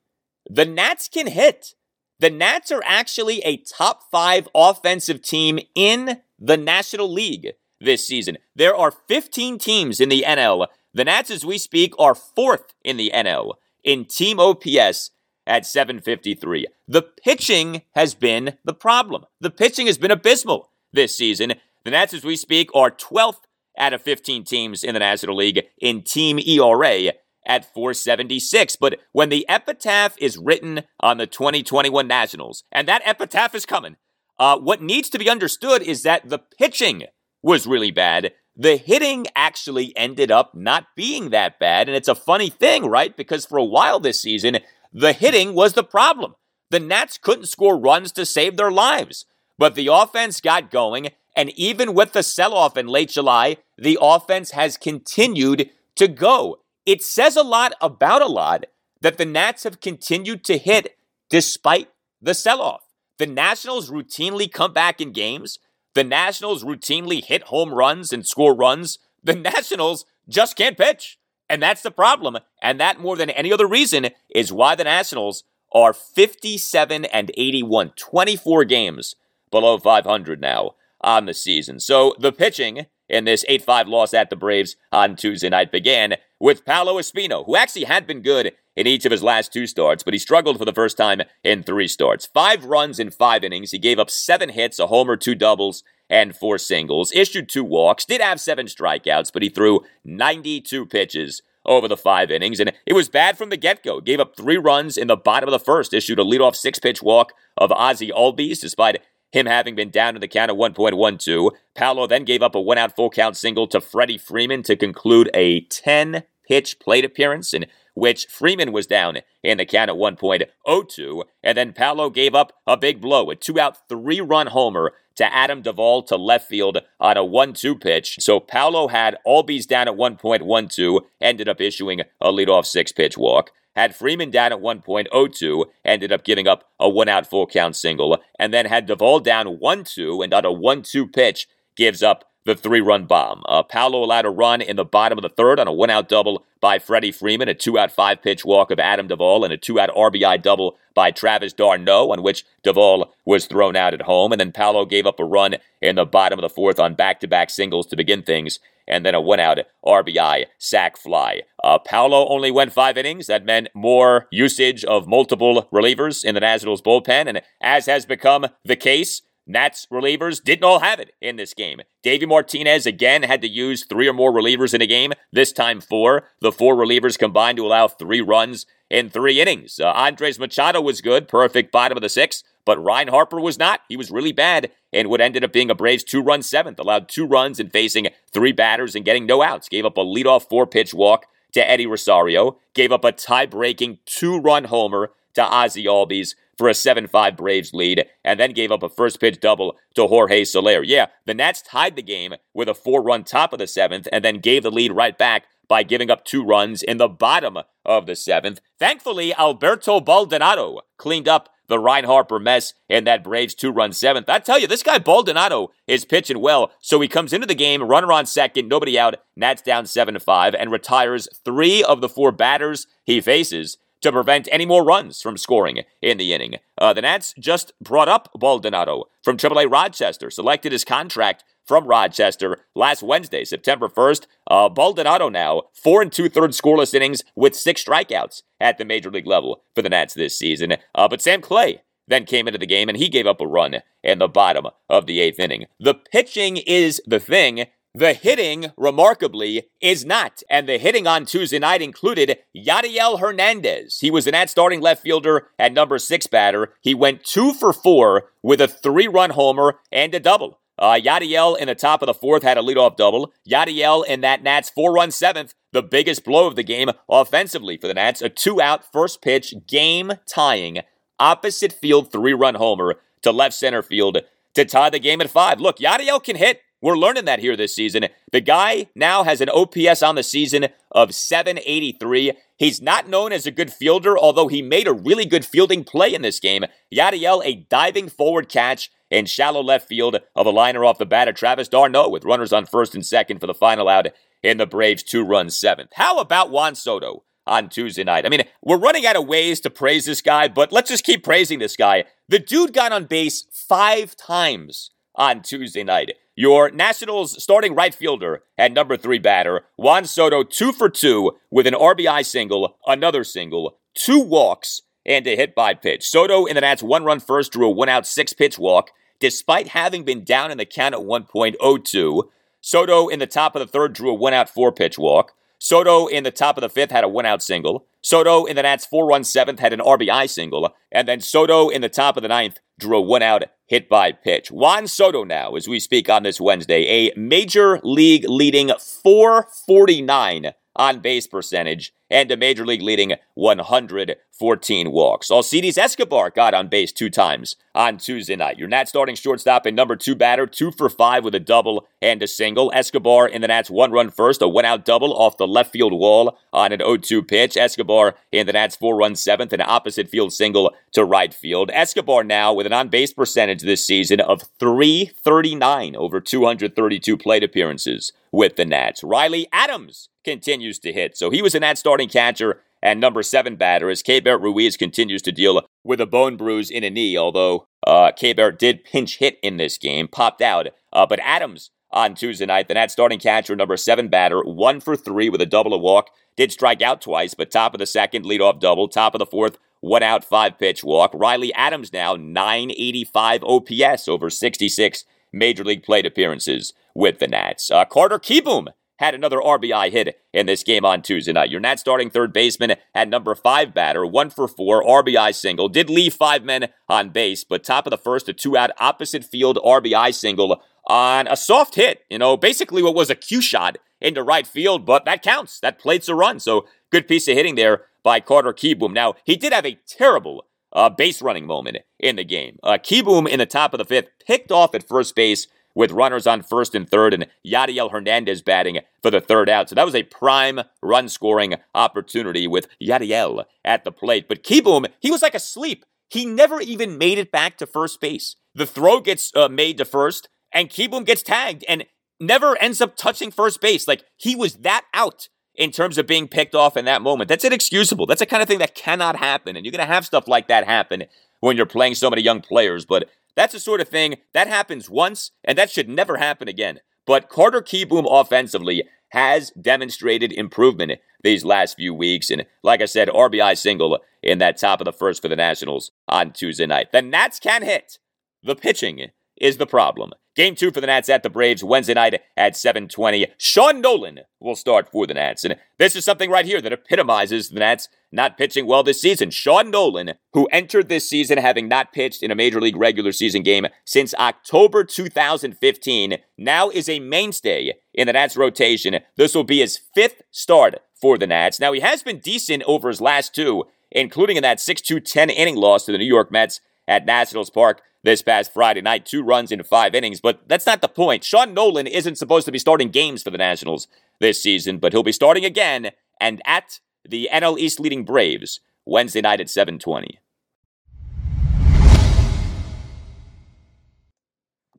The Nats can hit. The Nats are actually a top five offensive team in the National League this season. There are 15 teams in the NL. The Nats, as we speak, are fourth in the NL in team OPS at 753. The pitching has been the problem. The pitching has been abysmal this season. The Nats, as we speak, are 12th out of 15 teams in the National League in team ERA at 476. But when the epitaph is written on the 2021 Nationals, and that epitaph is coming, uh, what needs to be understood is that the pitching was really bad. The hitting actually ended up not being that bad. And it's a funny thing, right? Because for a while this season, the hitting was the problem. The Nats couldn't score runs to save their lives. But the offense got going, and even with the sell off in late July, the offense has continued to go. It says a lot about a lot that the Nats have continued to hit despite the sell off. The Nationals routinely come back in games. The Nationals routinely hit home runs and score runs. The Nationals just can't pitch. And that's the problem. And that, more than any other reason, is why the Nationals are 57 and 81, 24 games below 500 now on the season. So the pitching in this 8 5 loss at the Braves on Tuesday night began with Paolo Espino, who actually had been good in each of his last two starts, but he struggled for the first time in three starts. Five runs in five innings. He gave up seven hits, a homer, two doubles, and four singles. Issued two walks, did have seven strikeouts, but he threw 92 pitches over the five innings, and it was bad from the get go. Gave up three runs in the bottom of the first, issued a leadoff six pitch walk of Ozzie Albies, despite him having been down to the count of 1.12. Paolo then gave up a one out full count single to Freddie Freeman to conclude a 10 pitch plate appearance in which Freeman was down in the count at 1.02. And then Paolo gave up a big blow, a two out, three run homer to Adam Duvall to left field on a 1 2 pitch. So Paolo had Albies down at 1.12, ended up issuing a leadoff six pitch walk had Freeman down at 1.02, ended up giving up a one out full count single, and then had Duvall down 1 2 and on a 1 2 pitch gives up the three run bomb. Uh, Paolo allowed a run in the bottom of the third on a one out double by Freddie Freeman, a two out five pitch walk of Adam Duvall, and a two out RBI double by Travis d'Arnaud, on which Duvall was thrown out at home. And then Paolo gave up a run in the bottom of the fourth on back to back singles to begin things and then a one out RBI sac fly. Uh, Paolo only went five innings. That meant more usage of multiple relievers in the Nationals bullpen. And as has become the case, Nats relievers didn't all have it in this game. Davey Martinez again had to use three or more relievers in a game, this time four. The four relievers combined to allow three runs in three innings. Uh, Andres Machado was good, perfect bottom of the sixth. But Ryne Harper was not. He was really bad and what ended up being a Braves two run seventh. Allowed two runs and facing three batters and getting no outs. Gave up a leadoff four pitch walk to Eddie Rosario. Gave up a tie breaking two run homer to Ozzie Albies for a 7 5 Braves lead, and then gave up a first pitch double to Jorge Soler. Yeah, the Nats tied the game with a four run top of the seventh, and then gave the lead right back by giving up two runs in the bottom of the seventh. Thankfully, Alberto Baldonado cleaned up the Ryne Harper mess in that Braves two run seventh. I tell you, this guy Baldonado is pitching well. So he comes into the game, runner on second, nobody out, Nats down 7 to 5, and retires three of the four batters he faces to prevent any more runs from scoring in the inning. Uh, the Nats just brought up Baldonado from AAA Rochester, selected his contract from Rochester last Wednesday, September 1st. Uh, Baldonado now, four and two thirds scoreless innings with six strikeouts at the major league level for the Nats this season. Uh, but Sam Clay then came into the game and he gave up a run in the bottom of the eighth inning. The pitching is the thing the hitting, remarkably, is not. And the hitting on Tuesday night included Yadiel Hernandez. He was an at starting left fielder at number six batter. He went two for four with a three run homer and a double. Uh, Yadiel in the top of the fourth had a leadoff double. Yadiel in that Nats four run seventh, the biggest blow of the game offensively for the Nats. A two out first pitch, game tying, opposite field three run homer to left center field to tie the game at five. Look, Yadiel can hit. We're learning that here this season. The guy now has an OPS on the season of 783. He's not known as a good fielder, although he made a really good fielding play in this game. Yadiel, a diving forward catch in shallow left field of a liner off the bat of Travis d'Arnaud with runners on first and second for the final out in the Braves' two run seventh. How about Juan Soto? on Tuesday night. I mean, we're running out of ways to praise this guy, but let's just keep praising this guy. The dude got on base five times on Tuesday night. Your Nationals starting right fielder and number three batter, Juan Soto, two for two with an RBI single, another single, two walks, and a hit by pitch. Soto in the Nats one run first drew a one out six pitch walk, despite having been down in the count at 1.02. Soto in the top of the third drew a one out four pitch walk. Soto in the top of the fifth had a one out single. Soto in the Nats four run seventh had an RBI single. And then Soto in the top of the ninth drew a one out hit by pitch. Juan Soto now, as we speak on this Wednesday, a major league leading 449 on base percentage and a major league leading 114 walks. Alcides Escobar got on base two times on Tuesday night. Your Nats starting shortstop and number two batter, two for five with a double and a single. Escobar in the Nats one run first, a one out double off the left field wall on an 0 2 pitch. Escobar in the Nats four run seventh, an opposite field single to right field. Escobar now with an on base percentage this season of 339 over 232 plate appearances with the Nats. Riley Adams continues to hit. So he was a Nats starting catcher and number seven batter as Keibert Ruiz continues to deal with a bone bruise in a knee, although uh, Keibert did pinch hit in this game, popped out. Uh, but Adams on Tuesday night, the Nats starting catcher, number seven batter, one for three with a double a walk, did strike out twice, but top of the second, leadoff double, top of the fourth, one out, five pitch walk. Riley Adams now 985 OPS over 66 major league plate appearances with the Nats. Uh, Carter Kieboom had another RBI hit in this game on Tuesday night. Your Nats starting third baseman at number five batter, one for four, RBI single. Did leave five men on base, but top of the first, a two out opposite field RBI single on a soft hit. You know, basically what was a cue shot into right field, but that counts. That plates a run. So good piece of hitting there by Carter Kieboom. Now, he did have a terrible uh, base running moment in the game. Uh, Kieboom in the top of the fifth picked off at first base with runners on first and third, and Yadiel Hernandez batting for the third out. So that was a prime run scoring opportunity with Yadiel at the plate. But Kieboom, he was like asleep. He never even made it back to first base. The throw gets uh, made to first, and Kieboom gets tagged and never ends up touching first base. Like he was that out in terms of being picked off in that moment. That's inexcusable. That's the kind of thing that cannot happen. And you're going to have stuff like that happen when you're playing so many young players. But that's the sort of thing that happens once, and that should never happen again. But Carter Kieboom offensively has demonstrated improvement these last few weeks. And like I said, RBI single in that top of the first for the Nationals on Tuesday night. The Nats can hit. The pitching is the problem. Game two for the Nats at the Braves Wednesday night at 7:20. Sean Nolin will start for the Nats, and this is something right here that epitomizes the Nats not pitching well this season. Sean Nolin, who entered this season having not pitched in a major league regular season game since October 2015, now is a mainstay in the Nats rotation. This will be his fifth start for the Nats. Now he has been decent over his last two, including in that 6-2 10 inning loss to the New York Mets at Nationals Park this past Friday night. Two runs in five innings, but that's not the point. Sean Nolin isn't supposed to be starting games for the Nationals this season, but he'll be starting again and at the NL East leading Braves Wednesday night at 720.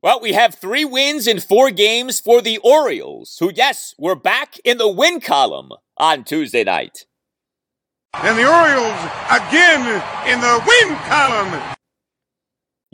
Well, we have three wins in four games for the Orioles, who, yes, were back in the win column on Tuesday night. And the Orioles again in the win column.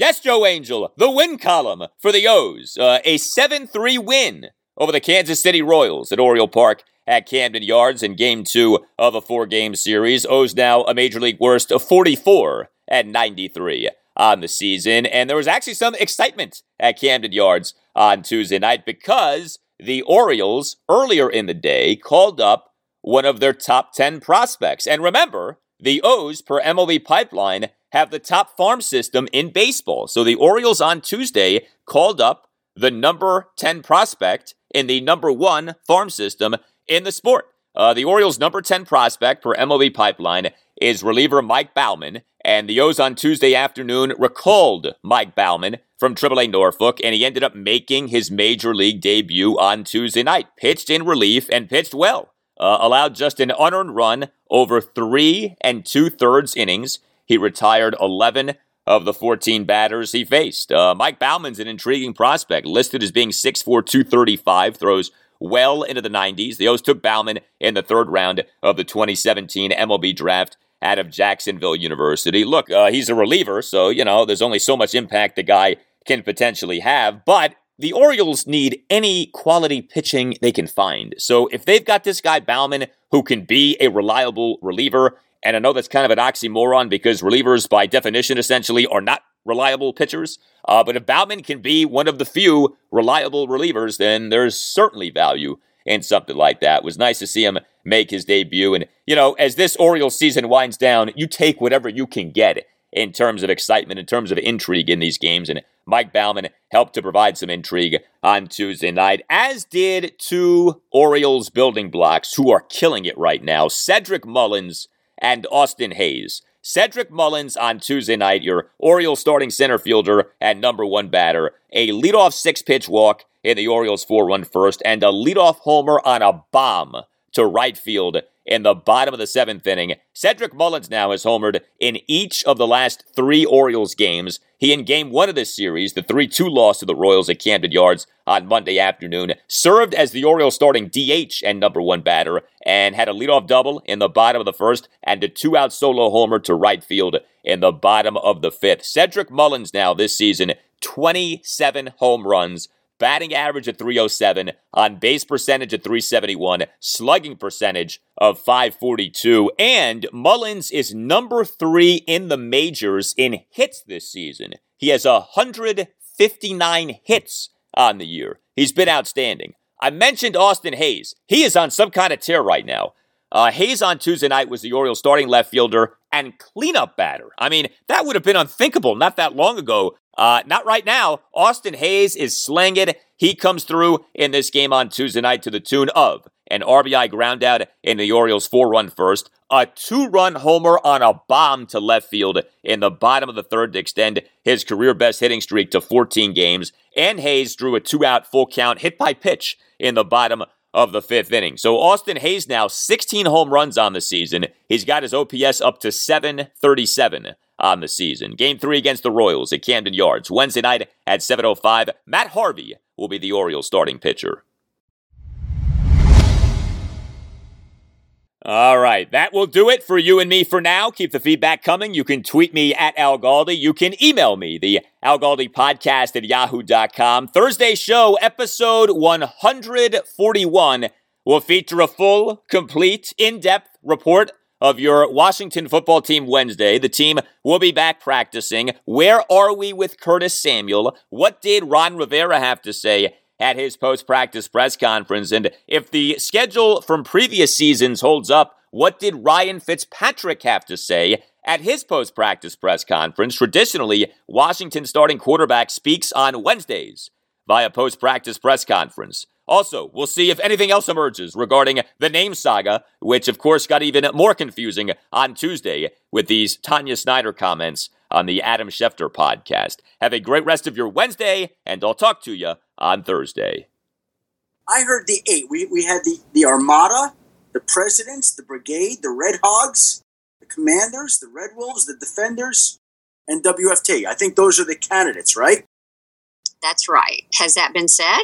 Yes, Joe Angel, the win column for the O's. Uh, a 7 3 win over the Kansas City Royals at Oriole Park at Camden Yards in game two of a four game series. O's now a major league worst of 44 at 93 on the season. And there was actually some excitement at Camden Yards on Tuesday night because the Orioles earlier in the day called up one of their top 10 prospects. And remember, the O's per MLB pipeline have the top farm system in baseball. So the Orioles on Tuesday called up the number 10 prospect in the number one farm system in the sport. Uh, the Orioles' number 10 prospect per MLB pipeline is reliever Mike Baumann, and the O's on Tuesday afternoon recalled Mike Baumann from AAA Norfolk, and he ended up making his major league debut on Tuesday night. Pitched in relief and pitched well. Uh, allowed just an unearned run over three and two thirds innings. He retired 11 of the 14 batters he faced. Uh, Mike Baumann's an intriguing prospect, listed as being 6'4, 235, throws well into the 90s. The O's took Baumann in the third round of the 2017 MLB draft out of Jacksonville University. Look, uh, he's a reliever, so, you know, there's only so much impact the guy can potentially have, but the Orioles need any quality pitching they can find. So if they've got this guy Baumann who can be a reliable reliever, and I know that's kind of an oxymoron because relievers, by definition, essentially are not reliable pitchers. Uh, but if Baumann can be one of the few reliable relievers, then there's certainly value in something like that. It was nice to see him make his debut. And, you know, as this Orioles season winds down, you take whatever you can get in terms of excitement, in terms of intrigue in these games. And Mike Baumann helped to provide some intrigue on Tuesday night, as did two Orioles building blocks who are killing it right now Cedric Mullins and Austin Hays. Cedric Mullins on Tuesday night, your Orioles starting center fielder and number one batter, a leadoff six pitch walk in the Orioles four run first, and a leadoff homer on a bomb to right field in the bottom of the seventh inning. Cedric Mullins now has homered in each of the last three Orioles games. He, in game one of this series, the 3 2 loss to the Royals at Camden Yards on Monday afternoon, served as the Orioles starting DH and number one batter and had a leadoff double in the bottom of the first and a two out solo homer to right field in the bottom of the fifth. Cedric Mullins now this season, 27 home runs batting average at 307, on base percentage at 371, slugging percentage of 542, and Mullins is number three in the majors in hits this season. He has 159 hits on the year. He's been outstanding. I mentioned Austin Hays. He is on some kind of tear right now. Uh, Hays on Tuesday night was the Orioles starting left fielder and cleanup batter. I mean, that would have been unthinkable not that long ago uh, not right now. Austin Hays is slinging. He comes through in this game on Tuesday night to the tune of an RBI groundout in the Orioles' four run first, a two run homer on a bomb to left field in the bottom of the third to extend his career best hitting streak to 14 games, and Hays drew a two out full count hit by pitch in the bottom of the fifth inning. So Austin Hays now 16 home runs on the season. He's got his OPS up to 737 on the season. Game three against the Royals at Camden Yards. Wednesday night at 7.05. Matt Harvey will be the Orioles starting pitcher. All right, that will do it for you and me for now. Keep the feedback coming. You can tweet me at Al Galdi. You can email me, the Al Galdi podcast at yahoo.com. Thursday show, episode 141, will feature a full, complete, in depth report of your Washington football team Wednesday. The team will be back practicing. Where are we with Curtis Samuel? What did Ron Rivera have to say at his post practice press conference? And if the schedule from previous seasons holds up, what did Ryan Fitzpatrick have to say at his post practice press conference? Traditionally, Washington starting quarterback speaks on Wednesdays via post practice press conference. Also, we'll see if anything else emerges regarding the name saga, which of course got even more confusing on Tuesday with these Tanya Snyder comments on the Adam Schefter podcast. Have a great rest of your Wednesday, and I'll talk to you on Thursday. I heard the eight. We, we had the, the Armada, the Presidents, the Brigade, the Red Hogs, the Commanders, the Red Wolves, the Defenders, and WFT. I think those are the candidates, right? That's right. Has that been said?